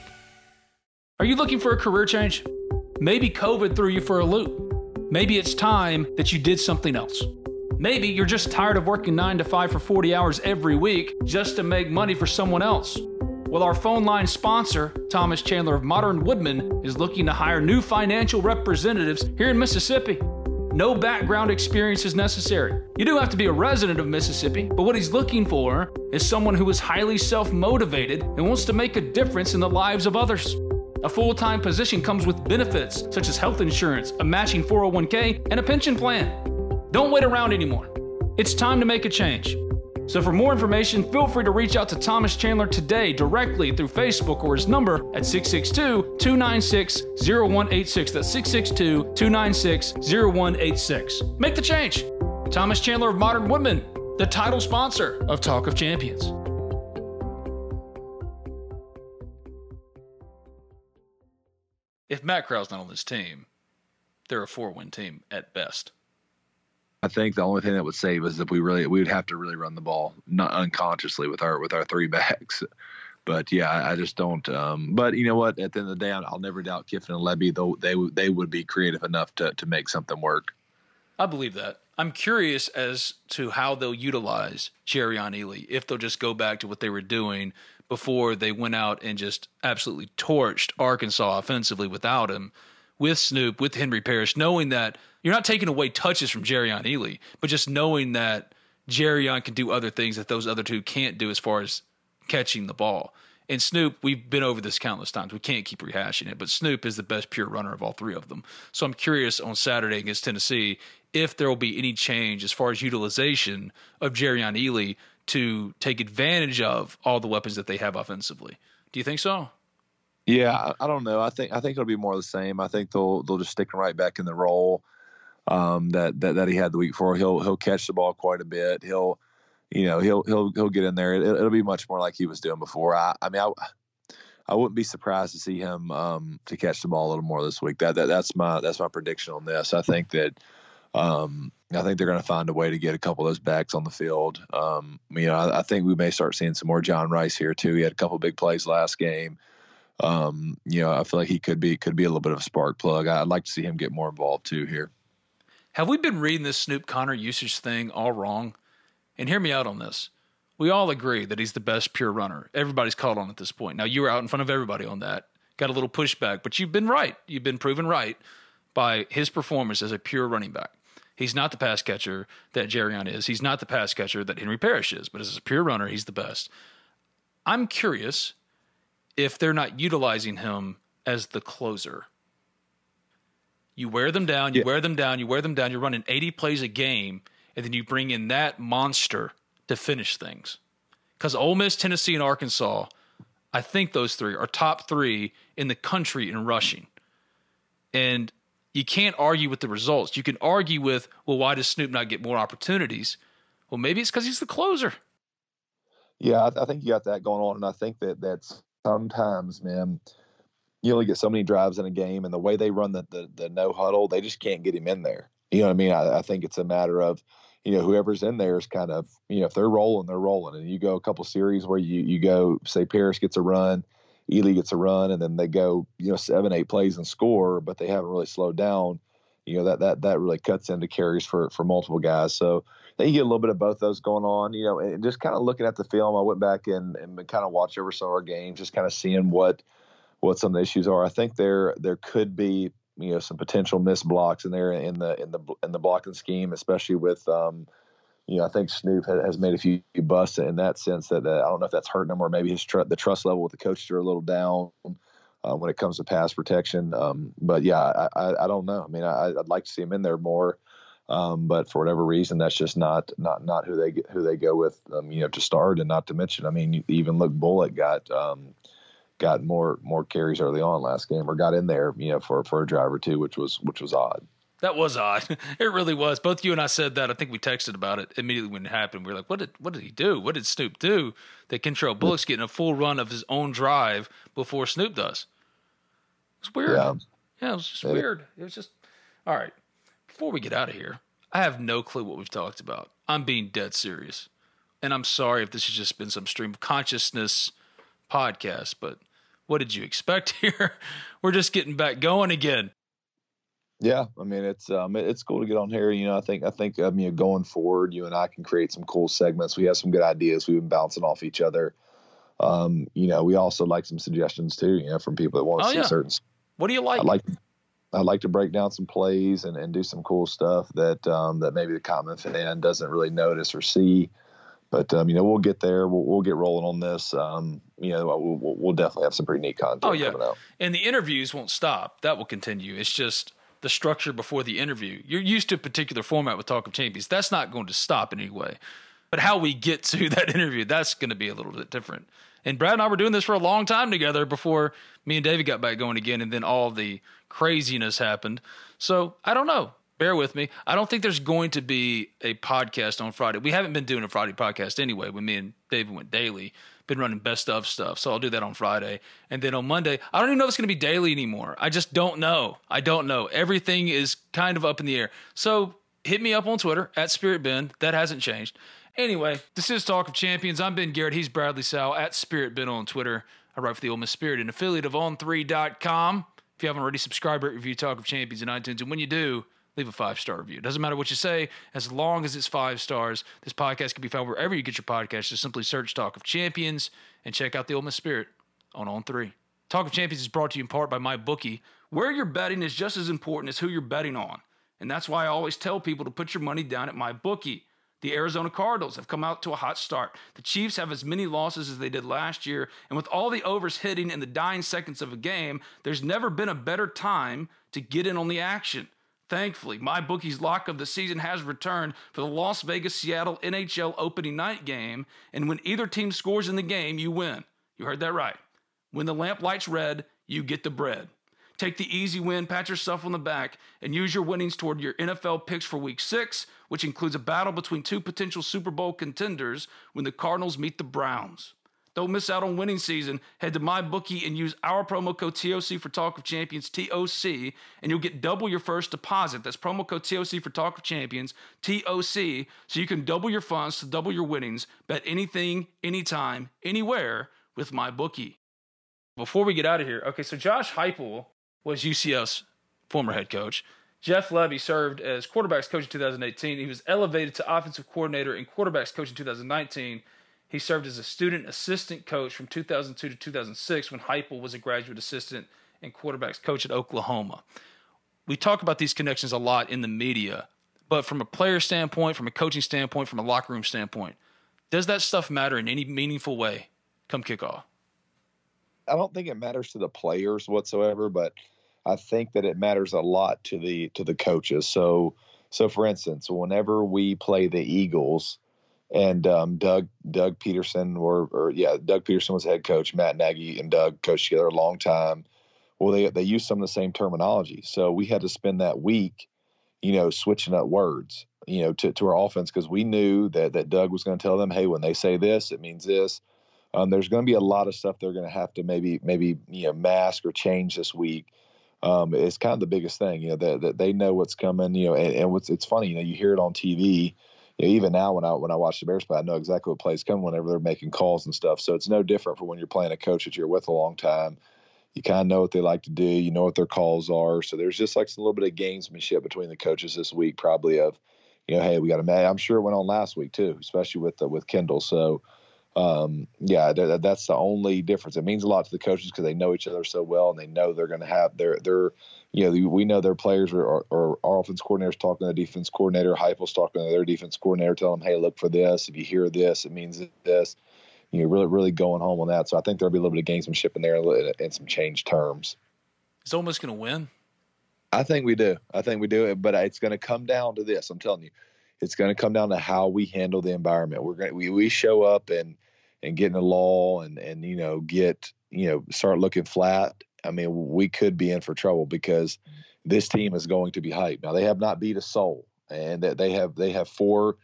[SPEAKER 3] Are you looking for a career change? Maybe COVID threw you for a loop. Maybe it's time that you did something else. Maybe you're just tired of working 9 to 5 for 40 hours every week just to make money for someone else. Well, our phone line sponsor, Thomas Chandler of Modern Woodmen, is looking to hire new financial representatives here in Mississippi. No background experience is necessary. You do have to be a resident of Mississippi, but what he's looking for is someone who is highly self motivated and wants to make a difference in the lives of others. A full time position comes with benefits such as health insurance, a matching 401k, and a pension plan. Don't wait around anymore. It's time to make a change. So, for more information, feel free to reach out to Thomas Chandler today directly through Facebook or his number at 662 296 0186. That's 662 296 0186. Make the change. Thomas Chandler of Modern Woodmen, the title sponsor of Talk of Champions. If Matt Corral's not on this team, they're a four win team at best.
[SPEAKER 4] I think the only thing that would save us is if we really we would have to really run the ball not unconsciously with our with our three [laughs] backs. But yeah, I, I just don't. Um, but you know what? At the end of the day, I'll, I'll never doubt Kiffin and Lebby. Though they they would be creative enough to to make something work.
[SPEAKER 3] I believe that. I'm curious as to how they'll utilize Jerrion Ealy if they'll just go back to what they were doing before they went out and just absolutely torched Arkansas offensively without him, with Snoop, with Henry Parrish, knowing that you're not taking away touches from Jerrion Ealy, but just knowing that Jerrion can do other things that those other two can't do as far as catching the ball. And Snoop, we've been over this countless times. We can't keep rehashing it, but Snoop is the best pure runner of all three of them. So I'm curious on Saturday against Tennessee if there will be any change as far as utilization of Jerrion Ealy to take advantage of all the weapons that they have offensively. Do you think so?
[SPEAKER 4] Yeah, I don't know. I think I think it'll be more of the same. I think they'll they'll just stick him right back in the role um, that, that that he had the week before. He'll he'll catch the ball quite a bit. He'll you know he'll he'll he'll get in there. It, will be much more like he was doing before. I I mean I. I wouldn't be surprised to see him um, to catch the ball a little more this week. That, that that's my that's my prediction on this. I think that um, I think they're going to find a way to get a couple of those backs on the field. Um, you know, I, I, think we may start seeing some more John Rhys here too. He had a couple big plays last game. um, you know, I feel like he could be could be a little bit of a spark plug. I'd like to see him get more involved too here.
[SPEAKER 3] Have we been reading this Snoop Conner usage thing all wrong? And hear me out on this. We all agree that he's the best pure runner. Everybody's caught on at this point. Now you were out in front of everybody on that. Got a little pushback, but you've been right. You've been proven right by his performance as a pure running back. He's not the pass catcher that Jerrion is. He's not the pass catcher that Henry Parrish is, but as a pure runner, he's the best. I'm curious if they're not utilizing him as the closer. You wear them down, you yeah. wear them down, you wear them down. You're running 80 plays a game, and then you bring in that monster to finish things. Because Ole Miss, Tennessee, and Arkansas, I think those three are top three in the country in rushing. And you can't argue with the results. You can argue with, well, why does Snoop not get more opportunities? Well, maybe it's because he's the closer.
[SPEAKER 4] Yeah, I, I, think you got that going on, and I think that that's sometimes, man. You only get so many drives in a game, and the way they run the the, the no huddle, they just can't get him in there. You know what I mean? I, I think it's a matter of, you know, whoever's in there is kind of, you know, if they're rolling, they're rolling, and you go a couple series where you you go, say Parrish gets a run, Ealy gets a run, and then they go, you know, seven, eight plays and score, but they haven't really slowed down. You know that that that really cuts into carries for for multiple guys. So then you get a little bit of both those going on. You know, and just kind of looking at the film, I went back and and kind of watched over some of our games, just kind of seeing what what some of the issues are. I think there there could be you know some potential missed blocks in there in the in the in the blocking scheme, especially with um, you know, I think Snoop has made a few busts in that sense that I don't know if that's hurting him or maybe his tr- the trust level with the coaches are a little down uh, when it comes to pass protection. Um, but yeah, I, I, I, don't know. I mean, I, would like to see him in there more, um, but for whatever reason, that's just not not not who they who they go with. Um, you know, to start and not to mention, I mean, even look, Bullock got um, got more more carries early on last game or got in there, you know, for for a drive or two, which was which was odd.
[SPEAKER 3] That was odd. [laughs] It really was. Both you and I said that. I think we texted about it immediately when it happened. We were like, "What did what did he do? What did Snoop do?" That Kentrell Bullock's getting a full run of his own drive before Snoop does. It's weird. Yeah, yeah it was just yeah. weird. It was just all right. Before we get out of here, I have no clue what we've talked about. I'm being dead serious, and I'm sorry if this has just been some stream of consciousness podcast. But what did you expect [laughs] here? We're just getting back going again.
[SPEAKER 4] Yeah, I mean it's um it's cool to get on here. You know, I think I think um, you know going forward, you and I can create some cool segments. We have some good ideas. We've been bouncing off each other. Um, you know, we also like some suggestions too. You know, from people that want to oh, see yeah. certain.
[SPEAKER 3] What do you like?
[SPEAKER 4] I like I like to break down some plays and, and do some cool stuff that um, that maybe the common fan doesn't really notice or see. But um, you know, we'll get there. We'll, we'll get rolling on this. Um, you know, we'll, we'll, definitely have some pretty neat content. Oh yeah,
[SPEAKER 3] and the interviews won't stop. That will continue. It's just the structure before the interview. You're used to a particular format with Talk of Champions. That's not going to stop in any way. But how we get [laughs] to that interview, that's going to be a little bit different. And Brad and I were doing this for a long time together before me and David got back going again, and then all the craziness happened. So I don't know. Bear with me. I don't think there's going to be a podcast on Friday. We haven't been doing a Friday podcast anyway when me and David went daily been running best of stuff. So I'll do that on Friday. And then on Monday, I don't even know if it's going to be daily anymore. I just don't know. I don't know. Everything is kind of up in the air. So hit me up on Twitter at Spirit Ben. That hasn't changed. Anyway, this is Talk of Champions. I'm Ben Garrett. He's Bradley Sowell at Spirit Ben on Twitter. I write for the Ole Miss Spirit, an affiliate of On3.com. If you haven't already, subscribe, rate, review Talk of Champions in iTunes. And when you do, leave a five star review. It doesn't matter what you say, as long as it's five stars. This podcast can be found wherever you get your podcast. Just simply search Talk of Champions and check out the Ole Miss Spirit on On 3. Talk of Champions is brought to you in part by my bookie. Where you're betting is just as important as who you're betting on. And that's why I always tell people to put your money down at my bookie. The Arizona Cardinals have come out to a hot start. The Chiefs have as many losses as they did last year. And with all the overs hitting in the dying seconds of a game, there's never been a better time to get in on the action. Thankfully, my bookie's lock of the season has returned for the Las Vegas Seattle NHL opening night game. And when either team scores in the game, you win. You heard that right. When the lamp lights red, you get the bread. Take the easy win, pat yourself on the back, and use your winnings toward your NFL picks for week six, which includes a battle between two potential Super Bowl contenders when the Cardinals meet the Browns. Don't miss out on winning season. Head to MyBookie and use our promo code TOC for Talk of Champions, TOC, and you'll get double your first deposit. That's promo code TOC for Talk of Champions, TOC, so you can double your funds to double your winnings. Bet anything, anytime, anywhere with MyBookie. Before we get out of here, okay, so Josh Heupel was UCF's former head coach. Jeff Lebby served as quarterbacks coach in 2018. He was elevated to offensive coordinator and quarterbacks coach in 2019. He served as a student assistant coach from 2002 to 2006 when Heupel was a graduate assistant and quarterbacks coach at Oklahoma. We talk about these connections a lot in the media, but from a player standpoint, from a coaching standpoint, from a locker room standpoint, does that stuff matter in any meaningful way come kickoff?
[SPEAKER 4] I don't think it matters to the players whatsoever, but I think that it matters a lot to the to the coaches. So so for instance, whenever we play the Eagles and um, Doug Doug Pederson or or yeah, Doug Pederson was head coach, Matt Nagy and Doug coached together a long time. Well, they they use some of the same terminology. So we had to spend that week, you know, switching up words, you know, to, to our offense because we knew that that Doug was going to tell them, hey, when they say this, it means this. Um, there's going to be a lot of stuff they're going to have to maybe maybe you know mask or change this week um, it's kind of the biggest thing. You know that, that they know what's coming. You know, and, and what's it's funny. You know, you hear it on TV. You know, even now when I when I watch the Bears play, I know exactly what plays come whenever they're making calls and stuff. So it's no different from when you're playing a coach that you're with a long time. You kind of know what they like to do. You know what their calls are. So there's just like a little bit of gamesmanship between the coaches this week, probably of, you know, hey, we got to. I'm sure it went on last week too, especially with the, with Kendall. So um, yeah, that, that's the only difference. It means a lot to the coaches because they know each other so well and they know they're going to have their their you know we know their players or, or our offense coordinators talking to the defense coordinator, Heupel's talking to their defense coordinator, telling them, hey, look for this. If you hear this, it means this. You know, really really going home on that. So I think there'll be a little bit of gamesmanship in there and some change terms.
[SPEAKER 3] Is Ole Miss going to win?
[SPEAKER 4] I think we do. I think we do. But it's going to come down to this. I'm telling you it's going to come down to how we handle the environment. We're going we we show up and and get in the law and and you know get you know start looking flat. I mean, we could be in for trouble because this team is going to be hyped. Now they have not beat a soul, and that they have they have four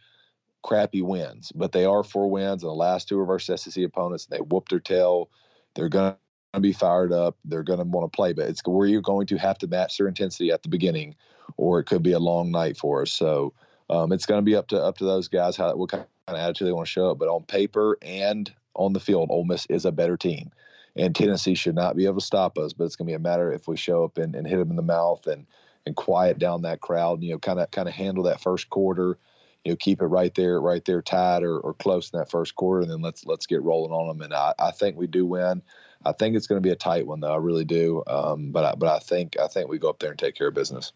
[SPEAKER 4] crappy wins, but they are four wins, and the last two of our SEC opponents, And they whooped their tail. They're going to be fired up. They're going to want to play, but it's where you're going to have to match their intensity at the beginning, or it could be a long night for us. So um, it's going to be up to up to those guys how what kind of attitude they want to show up. But on paper and on the field, Ole Miss is a better team, and Tennessee should not be able to stop us. But it's going to be a matter if we show up and, and hit them in the mouth and and quiet down that crowd. You know, kind of kind of handle that first quarter. You know, keep it right there, right there, tied or, or close in that first quarter, and then let's let's get rolling on them. And I, I think we do win. I think it's going to be a tight one, though. I really do. Um, but I, but I think I think we go up there and take care of business.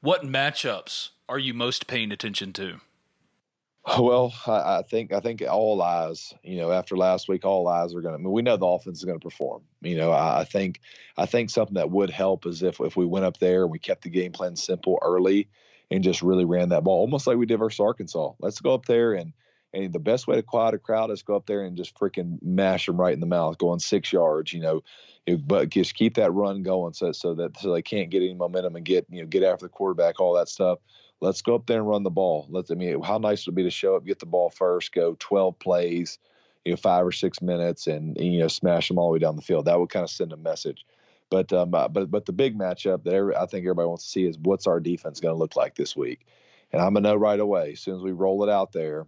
[SPEAKER 3] What matchups are you most paying attention to?
[SPEAKER 4] Well, I, I, think I think all eyes, you know, after last week, all eyes are going to. I mean, we know the offense is going to perform. You know, I, I, think I think something that would help is if if we went up there and we kept the game plan simple early and just really ran that ball, almost like we did versus Arkansas. Let's go up there and and the best way to quiet a crowd is go up there and just freaking mash them right in the mouth, going six yards. You know, but just keep that run going so so that so they can't get any momentum and get you know get after the quarterback, all that stuff let's go up there and run the ball. Let's, I mean, how nice would it be to show up, get the ball first, go 12 plays, you know, five or six minutes, and, and you know, smash them all the way down the field. That would kind of send a message. But um, uh, but but the big matchup that every, I think everybody wants to see is what's our defense going to look like this week, and I'm gonna know right away as soon as we roll it out there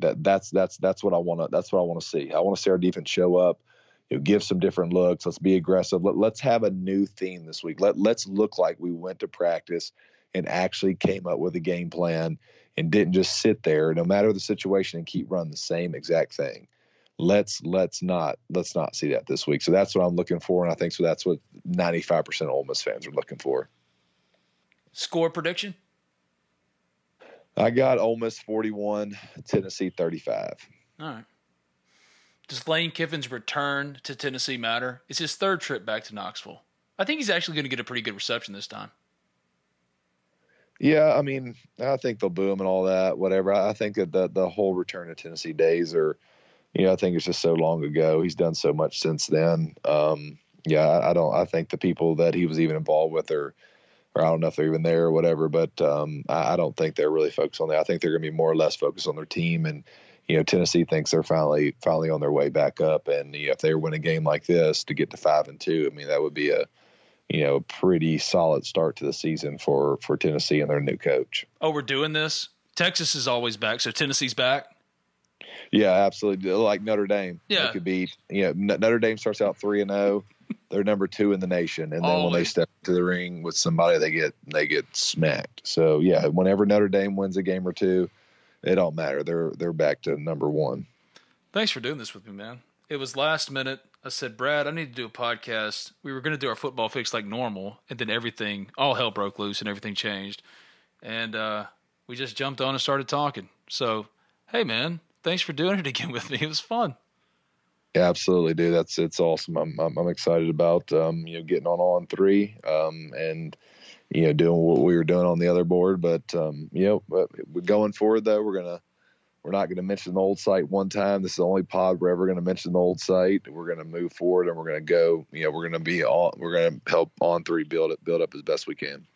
[SPEAKER 4] that that's that's that's what I want to that's what I want to see. I want to see our defense show up, you know, give some different looks. Let's be aggressive. Let, let's have a new theme this week. Let let's look like we went to practice and actually came up with a game plan and didn't just sit there no matter the situation and keep running the same exact thing. Let's let's not let's not see that this week. So that's what i'm looking for and i think so that's what 95% of Ole Miss fans are looking for.
[SPEAKER 3] Score prediction?
[SPEAKER 4] I got Ole Miss 41 tennessee 35
[SPEAKER 3] all right. Does lane kiffin's return to tennessee matter? It's his third trip back to knoxville. I think he's actually going to get a pretty good reception this time
[SPEAKER 4] yeah, I mean, I think they'll boo him and all that, whatever. I think that the the whole return to Tennessee days are, you know, I think it's just so long ago. He's done so much since then. Um, yeah, I, I, don't. I think the people that he was even involved with are, or I don't know if they're even there or whatever. But um, I, I, don't think they're really focused on that. I think they're going to be more or less focused on their team. And you know, Tennessee thinks they're finally finally on their way back up. And you know, if they win a game like this to get to five and two, I mean, that would be a you know, a pretty solid start to the season for for Tennessee and their new coach.
[SPEAKER 3] Oh, we're doing this. Texas is always back, so Tennessee's back.
[SPEAKER 4] Yeah, absolutely. Like Notre Dame,
[SPEAKER 3] yeah,
[SPEAKER 4] could beat. You know, Notre Dame starts out three and zero. Oh. they're number two in the nation, and then when they step to the ring with somebody, they get they get smacked. So yeah, whenever Notre Dame wins a game or two, it don't matter. They're they're back to number one.
[SPEAKER 3] Thanks for doing this with me, man. It was last minute. I said, Brad, I need to do a podcast. We were going to do our football fix like normal, and then everything, all hell broke loose and everything changed. And uh, we just jumped on and started talking. So, hey, man, thanks for doing it [laughs] again with me. It was fun.
[SPEAKER 4] Yeah, absolutely, dude. That's it's awesome. I'm I'm, I'm excited about um, you know getting on on three um, and you know doing what we were doing on the other board. But um, you know, going forward though. We're gonna we're not going to mention the old site one time. This is the only pod we're ever going to mention the old site. We're going to move forward and we're going to go. You know, we're going to be on. We're going to help On3 build it build up as best we can.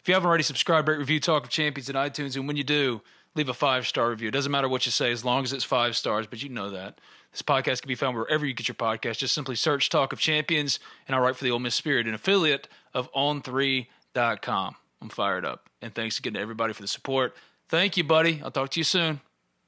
[SPEAKER 3] If you haven't already subscribed, rate, review Talk of Champions in iTunes, and when you do, leave a five star review. It doesn't matter what you say as long as it's five stars, but you know that. This podcast can be found wherever you get your podcast. Just simply search Talk of Champions, and I write for the Ole Miss Spirit, an affiliate of On3.com. I'm fired up. And thanks again to everybody for the support. Thank you, buddy. I'll talk to you soon.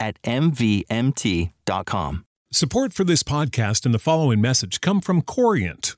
[SPEAKER 6] at MVMT.com.
[SPEAKER 7] Support for this podcast and the following message come from Corient.